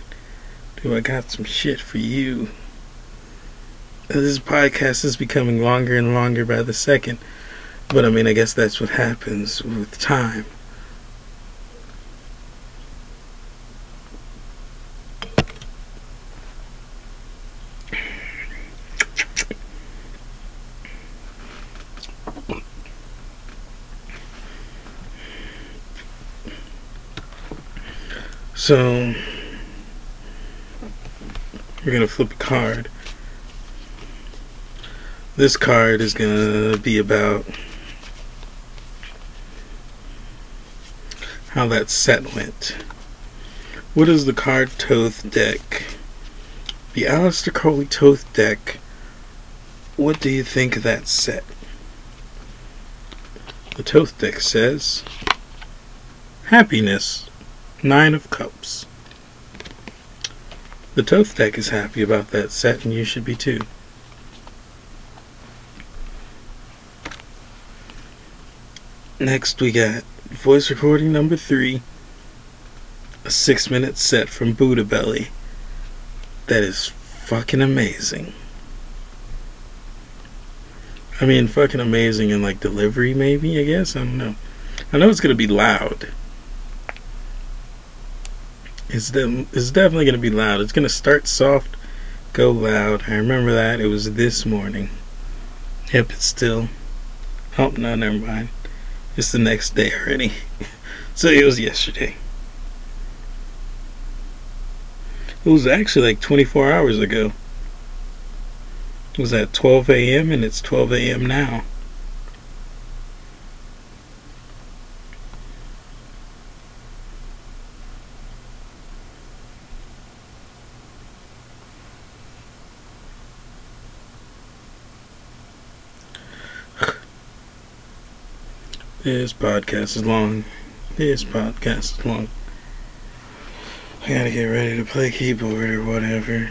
Do I got some shit for you? This podcast is becoming longer and longer by the second. But I mean, I guess that's what happens with time. So we're gonna flip a card. This card is gonna be about how that set went. What is the card Thoth deck? The Aleister Crowley Thoth deck. What do you think of that set? The Thoth deck says happiness. Nine of Cups. The Thoth deck is happy about that set, and you should be too. Next, we got voice recording number three, a six minute set from Buddha Belly. That is fucking amazing. I mean, fucking amazing in like delivery, maybe, I guess. I don't know. I know it's gonna be loud. It's, de- it's definitely going to be loud. It's going to start soft, go loud. I remember that. It was this morning. Yep, it's still. Oh, no, never mind. It's the next day already. so it was yesterday. It was actually like 24 hours ago. It was at 12 a.m. and it's 12 a.m. now. This podcast is long. This podcast is long. I gotta get ready to play keyboard or whatever.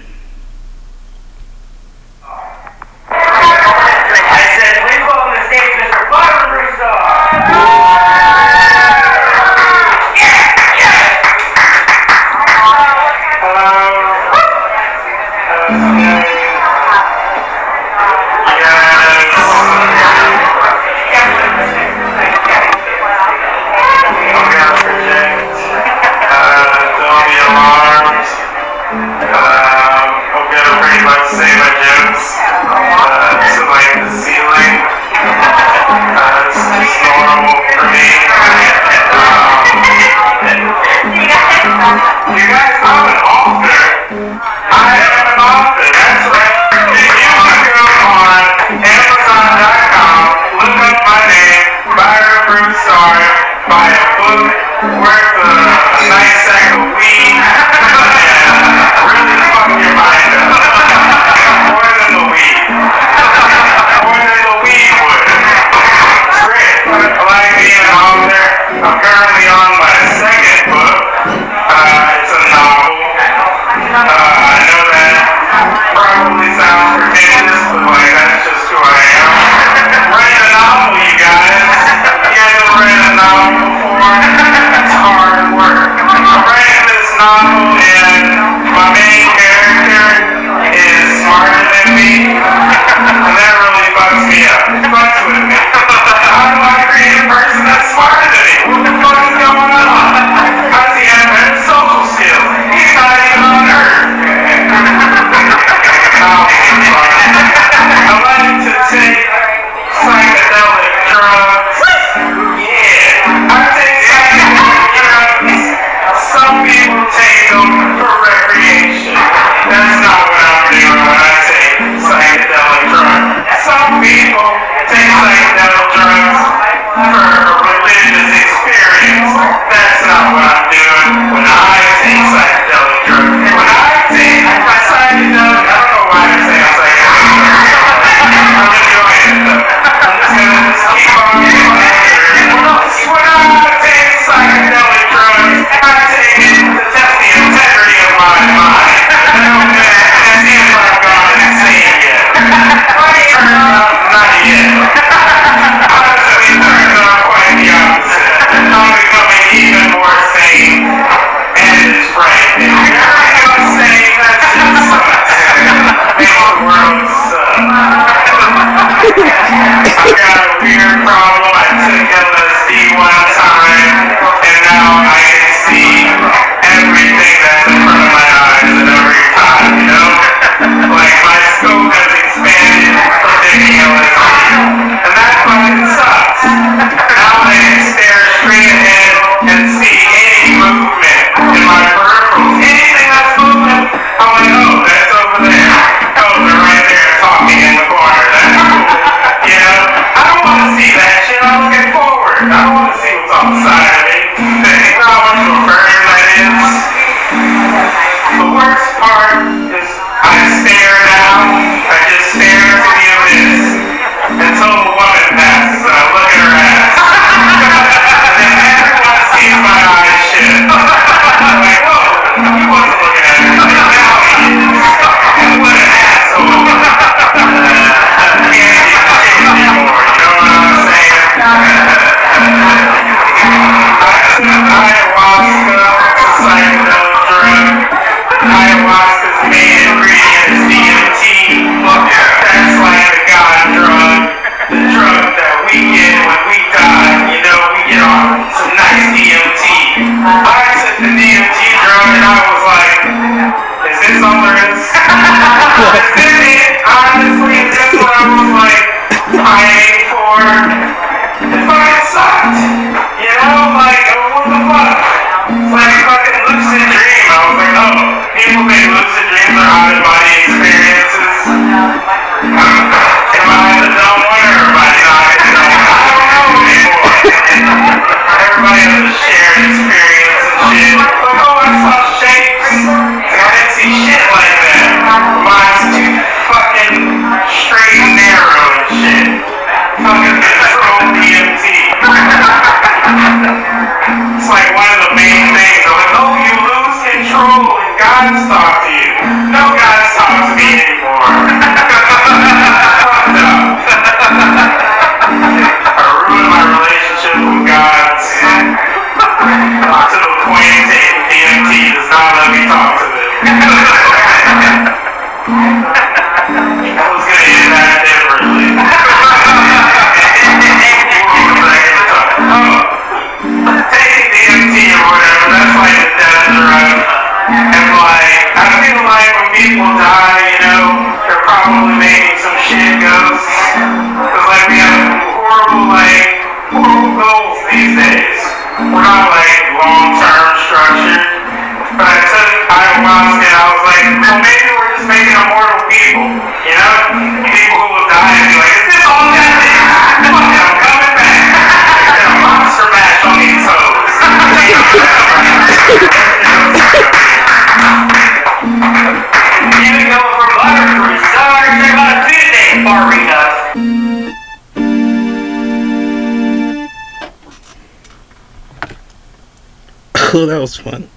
Oh, that was fun.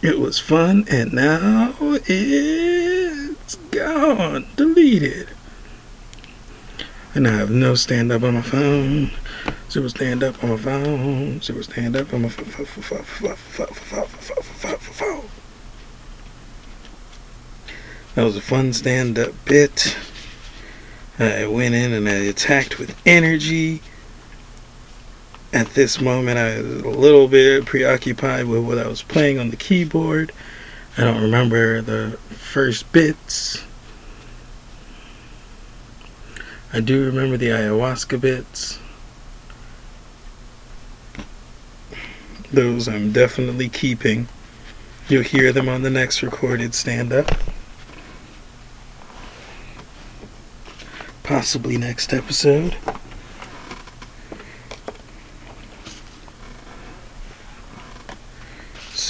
It was fun, and now it's gone, deleted. And I have no stand up on my phone. Zero stand up on my phone. Zero stand up on my phone. That was a fun stand up bit. I went in and I attacked with energy at this moment I was a little bit preoccupied with what I was playing on the keyboard. I don't remember the first bits. I do remember the ayahuasca bits. Those I'm definitely keeping. You'll hear them on the next recorded stand up. Possibly next episode.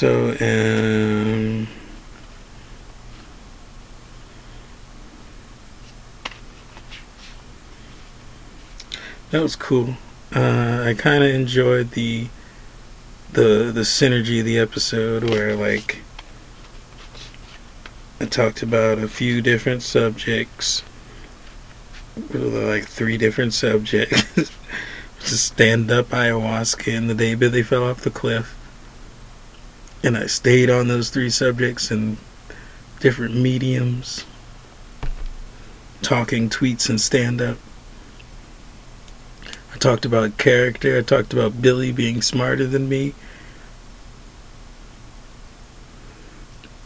So, um, that was cool. Uh, I kind of enjoyed the the the synergy of the episode where like I talked about a few different subjects, like three different subjects. Just stand up ayahuasca and the day Billy fell off the cliff and I stayed on those three subjects in different mediums, talking, tweets, and stand up. I talked about character, I talked about Billy being smarter than me.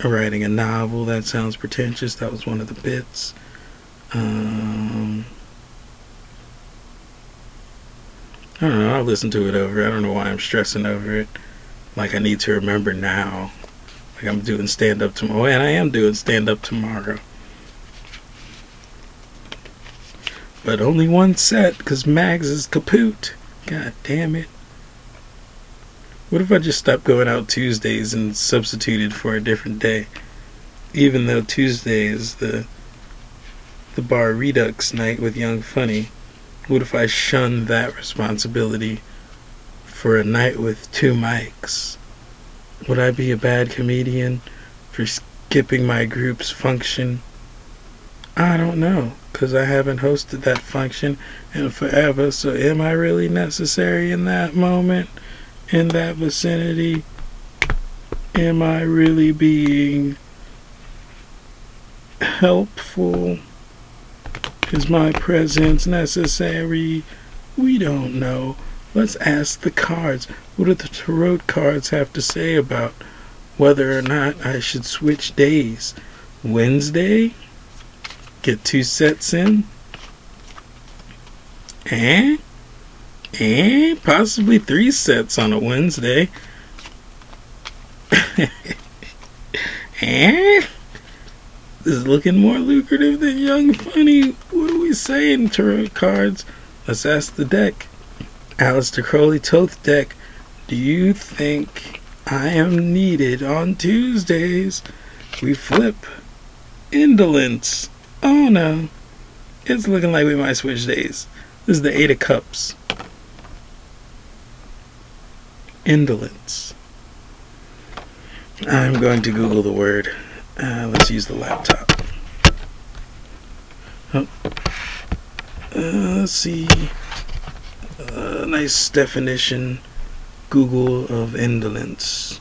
Writing a novel, that sounds pretentious. That was one of the bits. Um, I don't know, I'll listen to it over. I don't know why I'm stressing over it like I need to remember now. Like I'm doing stand up tomorrow, oh, and I am doing stand up tomorrow. But only one set because Mags is kaput. God damn it. What if I just stopped going out Tuesdays and substituted for a different day? Even though Tuesday is the the bar redux night with Young Funny. What if I shunned that responsibility for a night with two mics? Would I be a bad comedian for skipping my group's function? I don't know, because I haven't hosted that function in forever, so am I really necessary in that moment, in that vicinity? Am I really being helpful? Is my presence necessary? We don't know. Let's ask the cards. What do the tarot cards have to say about whether or not I should switch days. Wednesday, get two sets in, and and possibly three sets on a Wednesday. and this is looking more lucrative than Young Funny. What are we saying, tarot cards? Let's ask the deck. Aleister Crowley Thoth deck. Do you think I am needed on Tuesdays? We flip. Indolence. Oh no. It's looking like we might switch days. This is the Eight of Cups. Indolence. I'm going to Google the word. Uh, let's use the laptop. Oh. Uh, let's see. A nice definition. Google of indolence.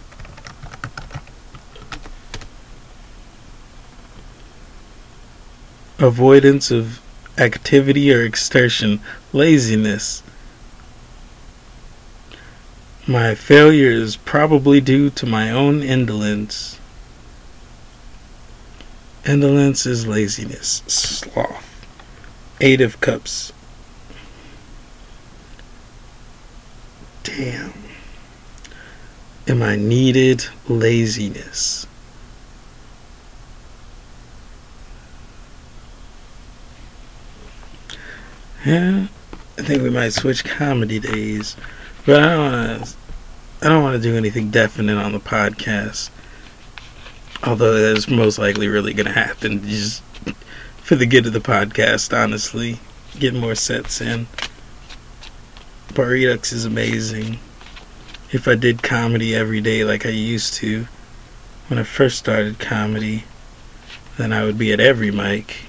Avoidance of activity or exertion, laziness. My failure is probably due to my own indolence. Indolence is laziness, sloth. Eight of Cups. Damn. Am I needed laziness? Yeah, I think we might switch comedy days, but I don't want to. I don't want to do anything definite on the podcast. Although that's most likely really going to happen, just for the good of the podcast. Honestly, get more sets in. Bar Redux is amazing. If I did comedy every day like I used to when I first started comedy, then I would be at every mic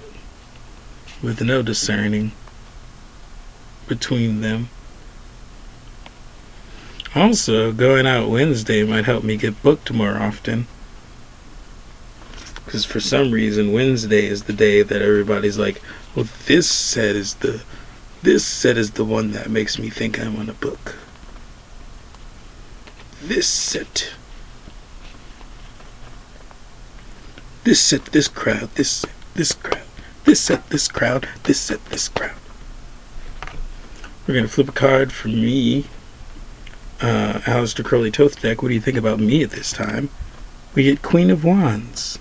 with no discerning between them. Also, going out Wednesday might help me get booked more often. Because for some reason, Wednesday is the day that everybody's like, well, this set is the. This set is the one that makes me think I'm on a book. This set. This set, this crowd, this this crowd, this set, this crowd, this set, this crowd. We're gonna flip a card for me. Uh, Aleister Crowley Thoth deck. What do you think about me at this time? We get Queen of Wands.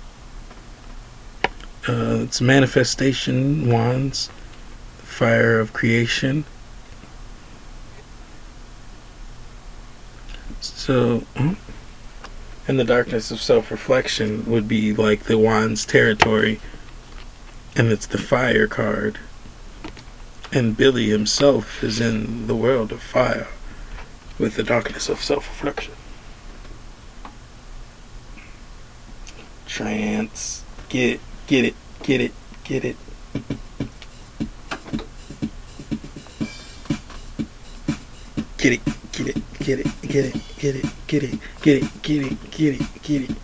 Uh, it's manifestation wands, fire of creation. So, hmm? and the darkness of self-reflection would be like the wands territory, and it's the fire card. And Billy himself is in the world of fire with the darkness of self-reflection. Trance, get it. Get it, get it, get it. Get it, get it, get it, get it, get it, get it, get it, get it, get it, get it.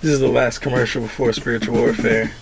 This is the last commercial before spiritual warfare.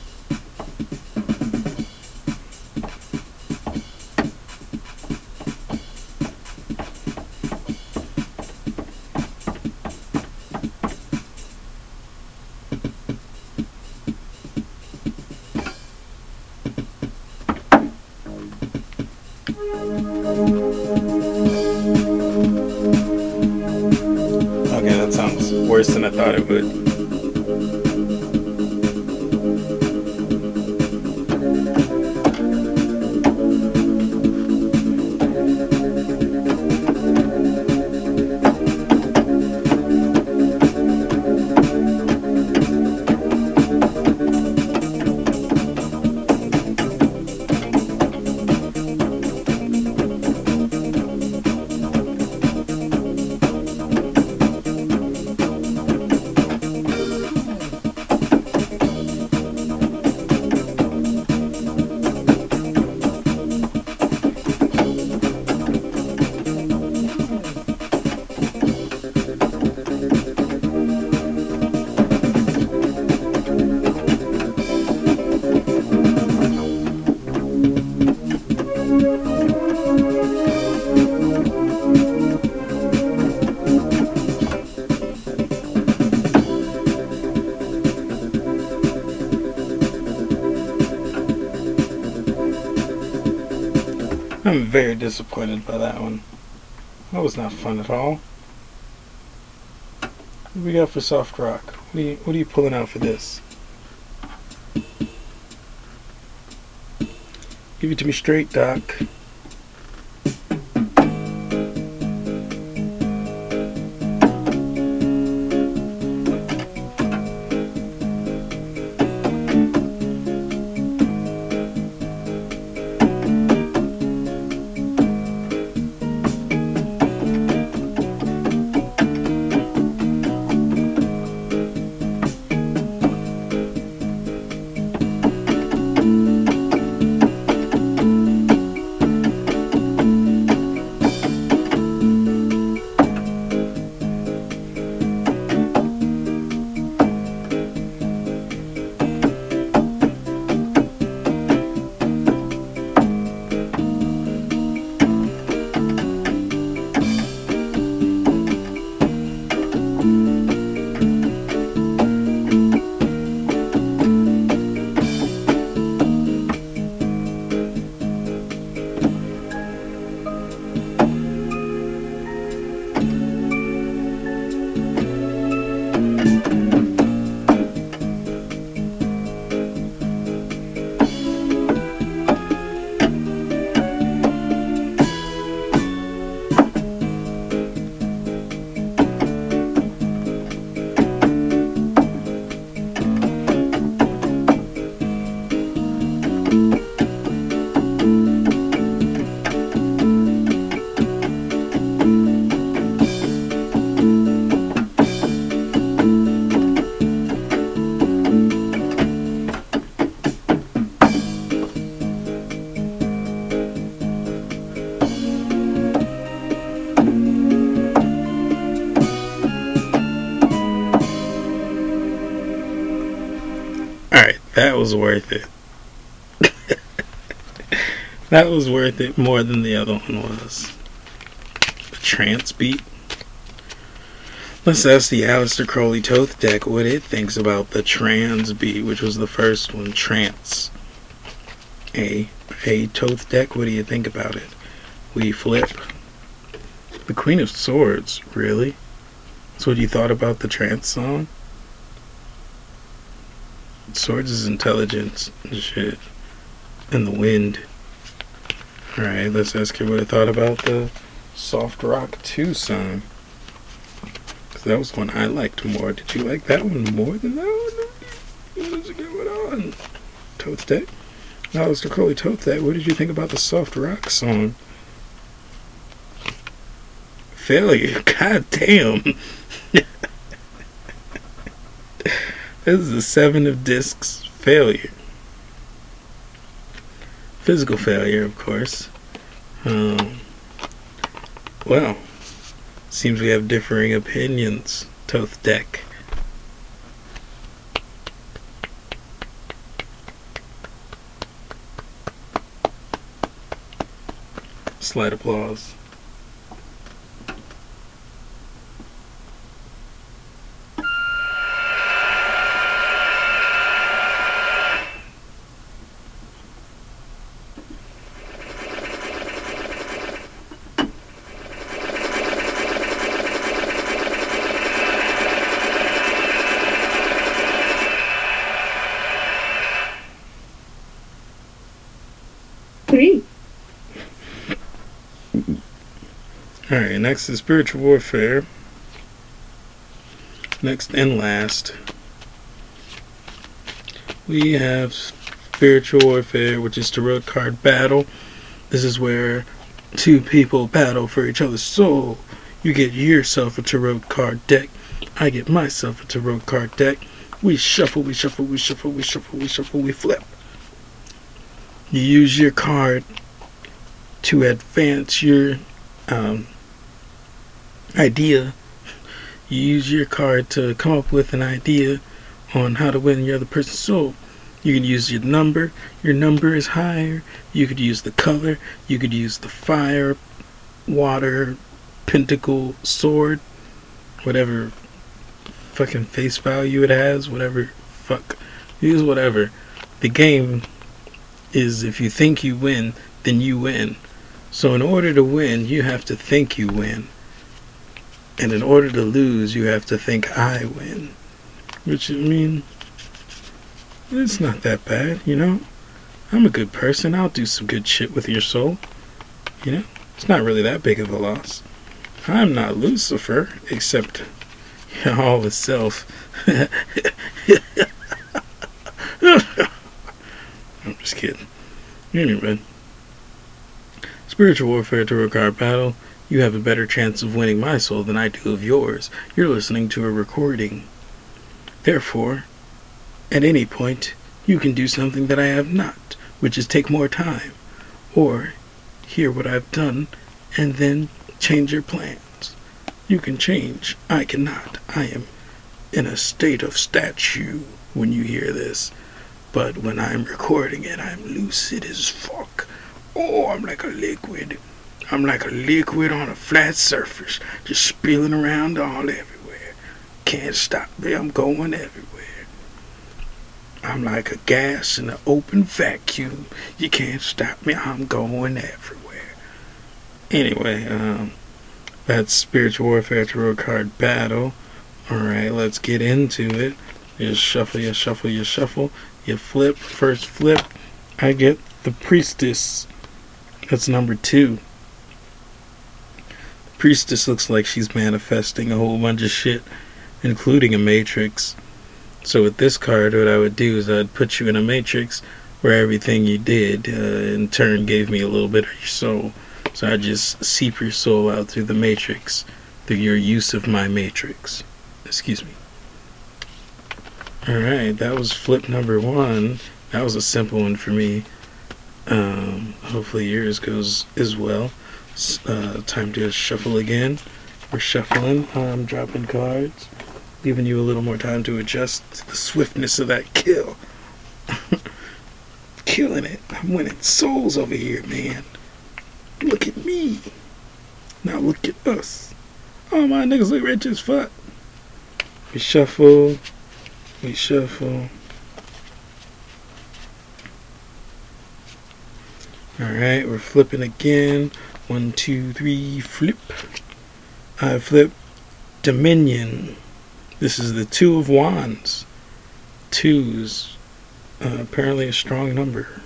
Very disappointed by that one. That was not fun at all. What do we got for soft rock? What are you, what are you pulling out for this? Give it to me straight, Doc. Was worth it. that was worth it more than the other one was. The trance beat. Let's ask the Aleister Crowley Thoth deck what it thinks about the trans beat, which was the first one, trance. A a Thoth deck, what do you think about it? We flip. The Queen of Swords, really? That's what you thought about the trance song? Swords is intelligence and shit. And the wind. Alright, let's ask you what I thought about the Soft Rock 2 song. 'Cause that was one I liked more. Did you like that one more than that one? What is going on? Thoth Deck? Aleister Crowley Thoth Deck, what did you think about the Soft Rock song? Failure. God damn. This is a seven of discs failure. Physical failure, of course. Um, well, seems we have differing opinions, Thoth Deck. Slight applause. Alright, next is Spiritual Warfare. Next and last, we have Spiritual Warfare, which is Tarot card battle. This is where two people battle for each other's soul. You get yourself a Tarot card deck. I get myself a Tarot card deck. We shuffle, we shuffle, we shuffle, we shuffle, we shuffle, we flip. You use your card to advance your um, idea. You use your card to come up with an idea on how to win your other person's soul. You can use your number. Your number is higher. You could use the color. You could use the fire, water, pentacle, sword, whatever fucking face value it has, whatever fuck. Use whatever. The game is if you think you win, then you win. So in order to win, you have to think you win. And in order to lose, you have to think I win. Which I mean it's not that bad, you know? I'm a good person. I'll do some good shit with your soul. You know? It's not really that big of a loss. I'm not Lucifer, except all his self. I'm just kidding. Anyway. Spiritual Warfare to Card Battle. You have a better chance of winning my soul than I do of yours. You're listening to a recording. Therefore, at any point, you can do something that I have not, which is take more time, or hear what I've done and then change your plans. You can change. I cannot. I am in a state of statue when you hear this. But when I'm recording it, I'm lucid as fuck. Oh, I'm like a liquid. I'm like a liquid on a flat surface, just spilling around all everywhere. Can't stop me, I'm going everywhere. I'm like a gas in an open vacuum. You can't stop me, I'm going everywhere. Anyway, um, that's Spiritual Warfare Tarot Card Battle. Alright, let's get into it. You shuffle, you shuffle, you shuffle, you flip. First flip, I get the Priestess. That's number two. Priestess looks like she's manifesting a whole bunch of shit, including a matrix. So with this card, what I would do is I'd put you in a matrix where everything you did uh, in turn gave me a little bit of your soul. So I just seep your soul out through the matrix, through your use of my matrix. Excuse me. Alright, that was flip number one. That was a simple one for me. Um, hopefully yours goes as well. Uh, time to shuffle again. We're shuffling. I'm dropping cards, giving you a little more time to adjust to the swiftness of that kill. Killing it. I'm winning souls over here, man. Look at me. Now look at us. Oh, my niggas look rich as fuck. We shuffle. We shuffle. Alright, we're flipping again. One, two, three, flip. I flip Dominion. This is the Two of Wands. Two is uh, apparently a strong number.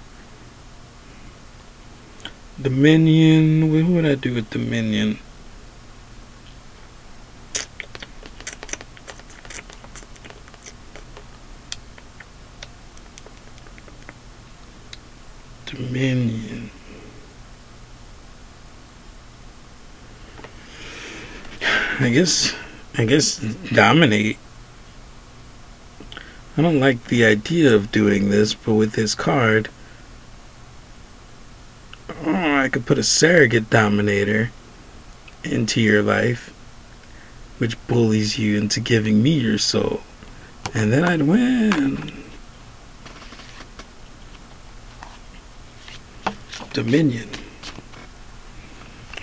Dominion. What would I do with Dominion? Dominion. I guess I guess dominate. I don't like the idea of doing this, but with this card, oh, I could put a surrogate dominator into your life, which bullies you into giving me your soul, and then I'd win. Dominion.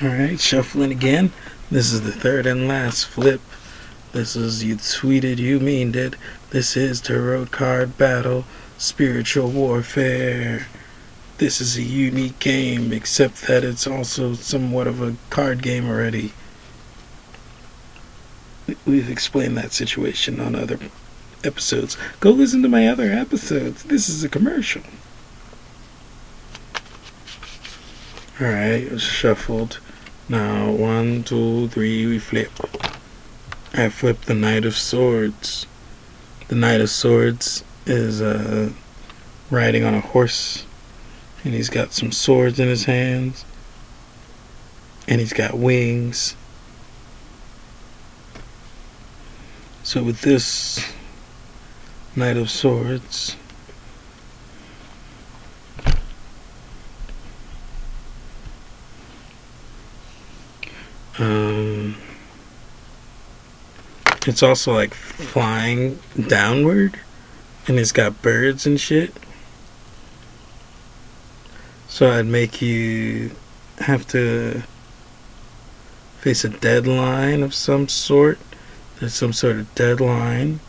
Alright, shuffling again. This is the third and last flip. This is you tweeted, you meaned it. This is Tarot Card Battle, Spiritual Warfare. This is a unique game, except that it's also somewhat of a card game already. We've explained that situation on other episodes. Go listen to my other episodes. This is a commercial. Alright, shuffled. Now, one, two, three, we flip. I flip the Knight of Swords. The Knight of Swords is uh, riding on a horse, and he's got some swords in his hands, and he's got wings. So, with this Knight of Swords, Um, it's also like flying downward, and it's got birds and shit. So I'd make you have to face a deadline of some sort. There's some sort of deadline.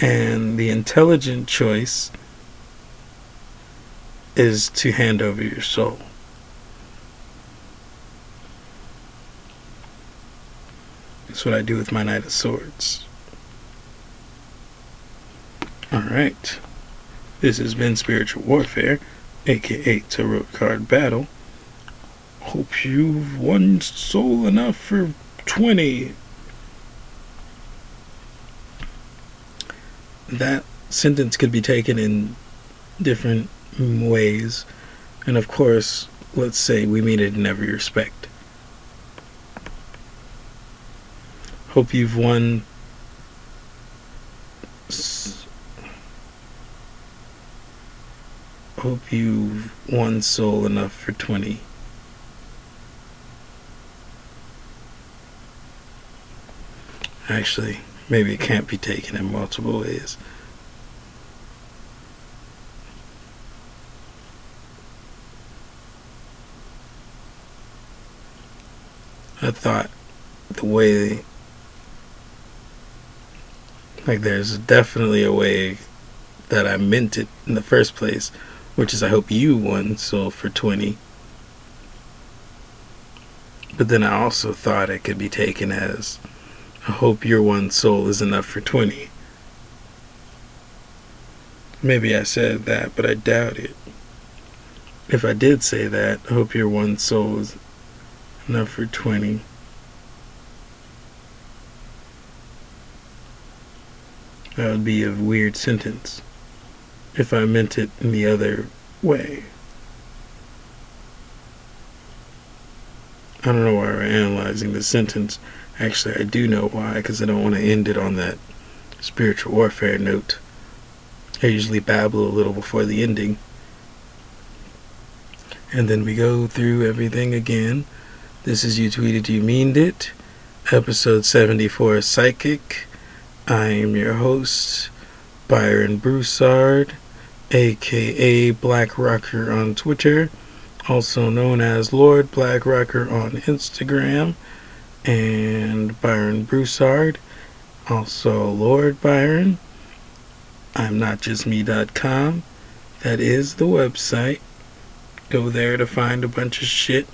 And the intelligent choice is to hand over your soul. That's what I do with my Knight of Swords. Alright. This has been Spiritual Warfare, aka Tarot Card Battle. Hope you've won soul enough for 20. That sentence could be taken in different ways. And of course, let's say we mean it in every respect. Hope you've won. Hope you've won soul enough for 20. Actually, maybe it can't be taken in multiple ways. I thought the way like there's definitely a way that I meant it in the first place, which is I hope you won soul for 20. But then I also thought it could be taken as I hope your one soul is enough for 20. Maybe I said that, but I doubt it. If I did say that, I hope your one soul is enough for 20. That would be a weird sentence if I meant it in the other way. I don't know why we're analyzing the sentence. Actually, I do know why, because I don't want to end it on that spiritual warfare note. I usually babble a little before the ending. And then we go through everything again. This is You Tweeted You Meaned It, episode 74 Psychic. I am your host, Byron Broussard, aka Black Rocker on Twitter, also known as Lord Black Rocker on Instagram, and Byron Broussard, also Lord Byron. I'm not notjustme.com. That is the website. Go there to find a bunch of shit.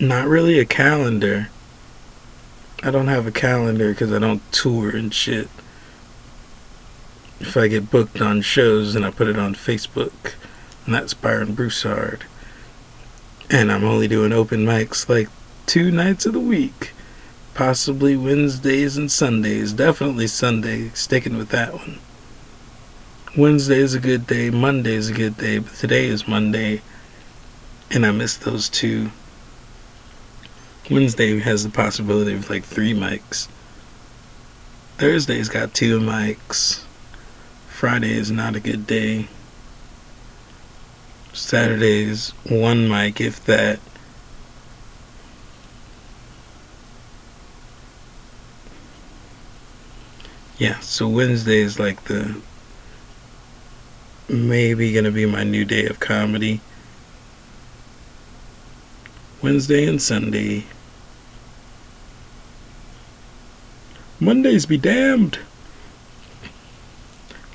Not really a calendar. I don't have a calendar because I don't tour and shit. If I get booked on shows, then I put it on Facebook. And that's Byron Broussard. And I'm only doing open mics like two nights of the week. Possibly Wednesdays and Sundays. Definitely Sunday. Sticking with that one. Wednesday is a good day. Monday is a good day. But today is Monday. And I missed those two. Wednesday has the possibility of like three mics. Thursday's got two mics. Friday is not a good day. Saturday's one mic, if that. Yeah, so Wednesday is like the maybe gonna be my new day of comedy. Wednesday and Sunday. Mondays be damned.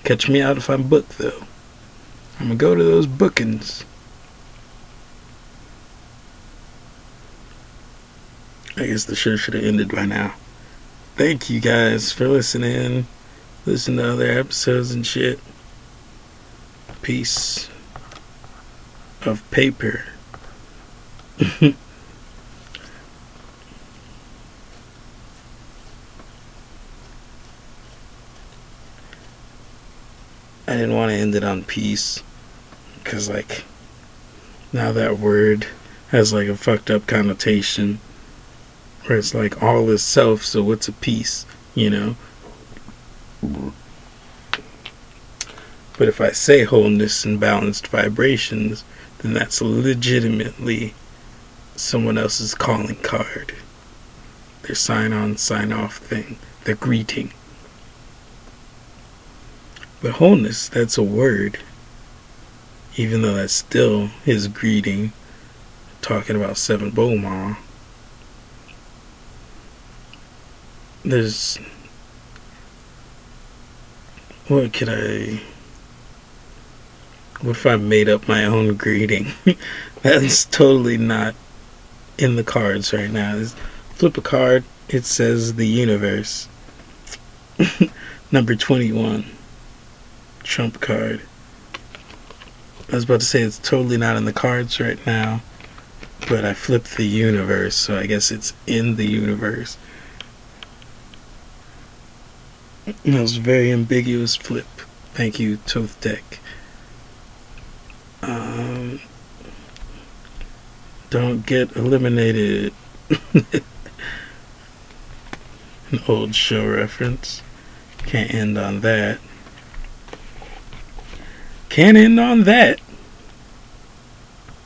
Catch me out if I'm booked though. I'm gonna go to those bookings. I guess the show should have ended by now. Thank you guys for listening. Listen to other episodes and shit. Piece of paper. I didn't want to end it on peace because, like, now that word has like a fucked up connotation where it's like all is self, so what's a peace, you know? But if I say wholeness and balanced vibrations, then that's legitimately someone else's calling card. Their sign on, sign off thing, their greeting. But wholeness, that's a word. Even though that's still his greeting, talking about Seven Bowmar. There's. What could I. What if I made up my own greeting? that's totally not in the cards right now. Flip a card it says the universe. Number 21. Trump card. I was about to say it's totally not in the cards right now, but I flipped the universe, so I guess it's in the universe. That was a very ambiguous flip. Thank you, Thoth Deck. Um, don't get eliminated. An old show reference. Can't end on that. Can't end on that.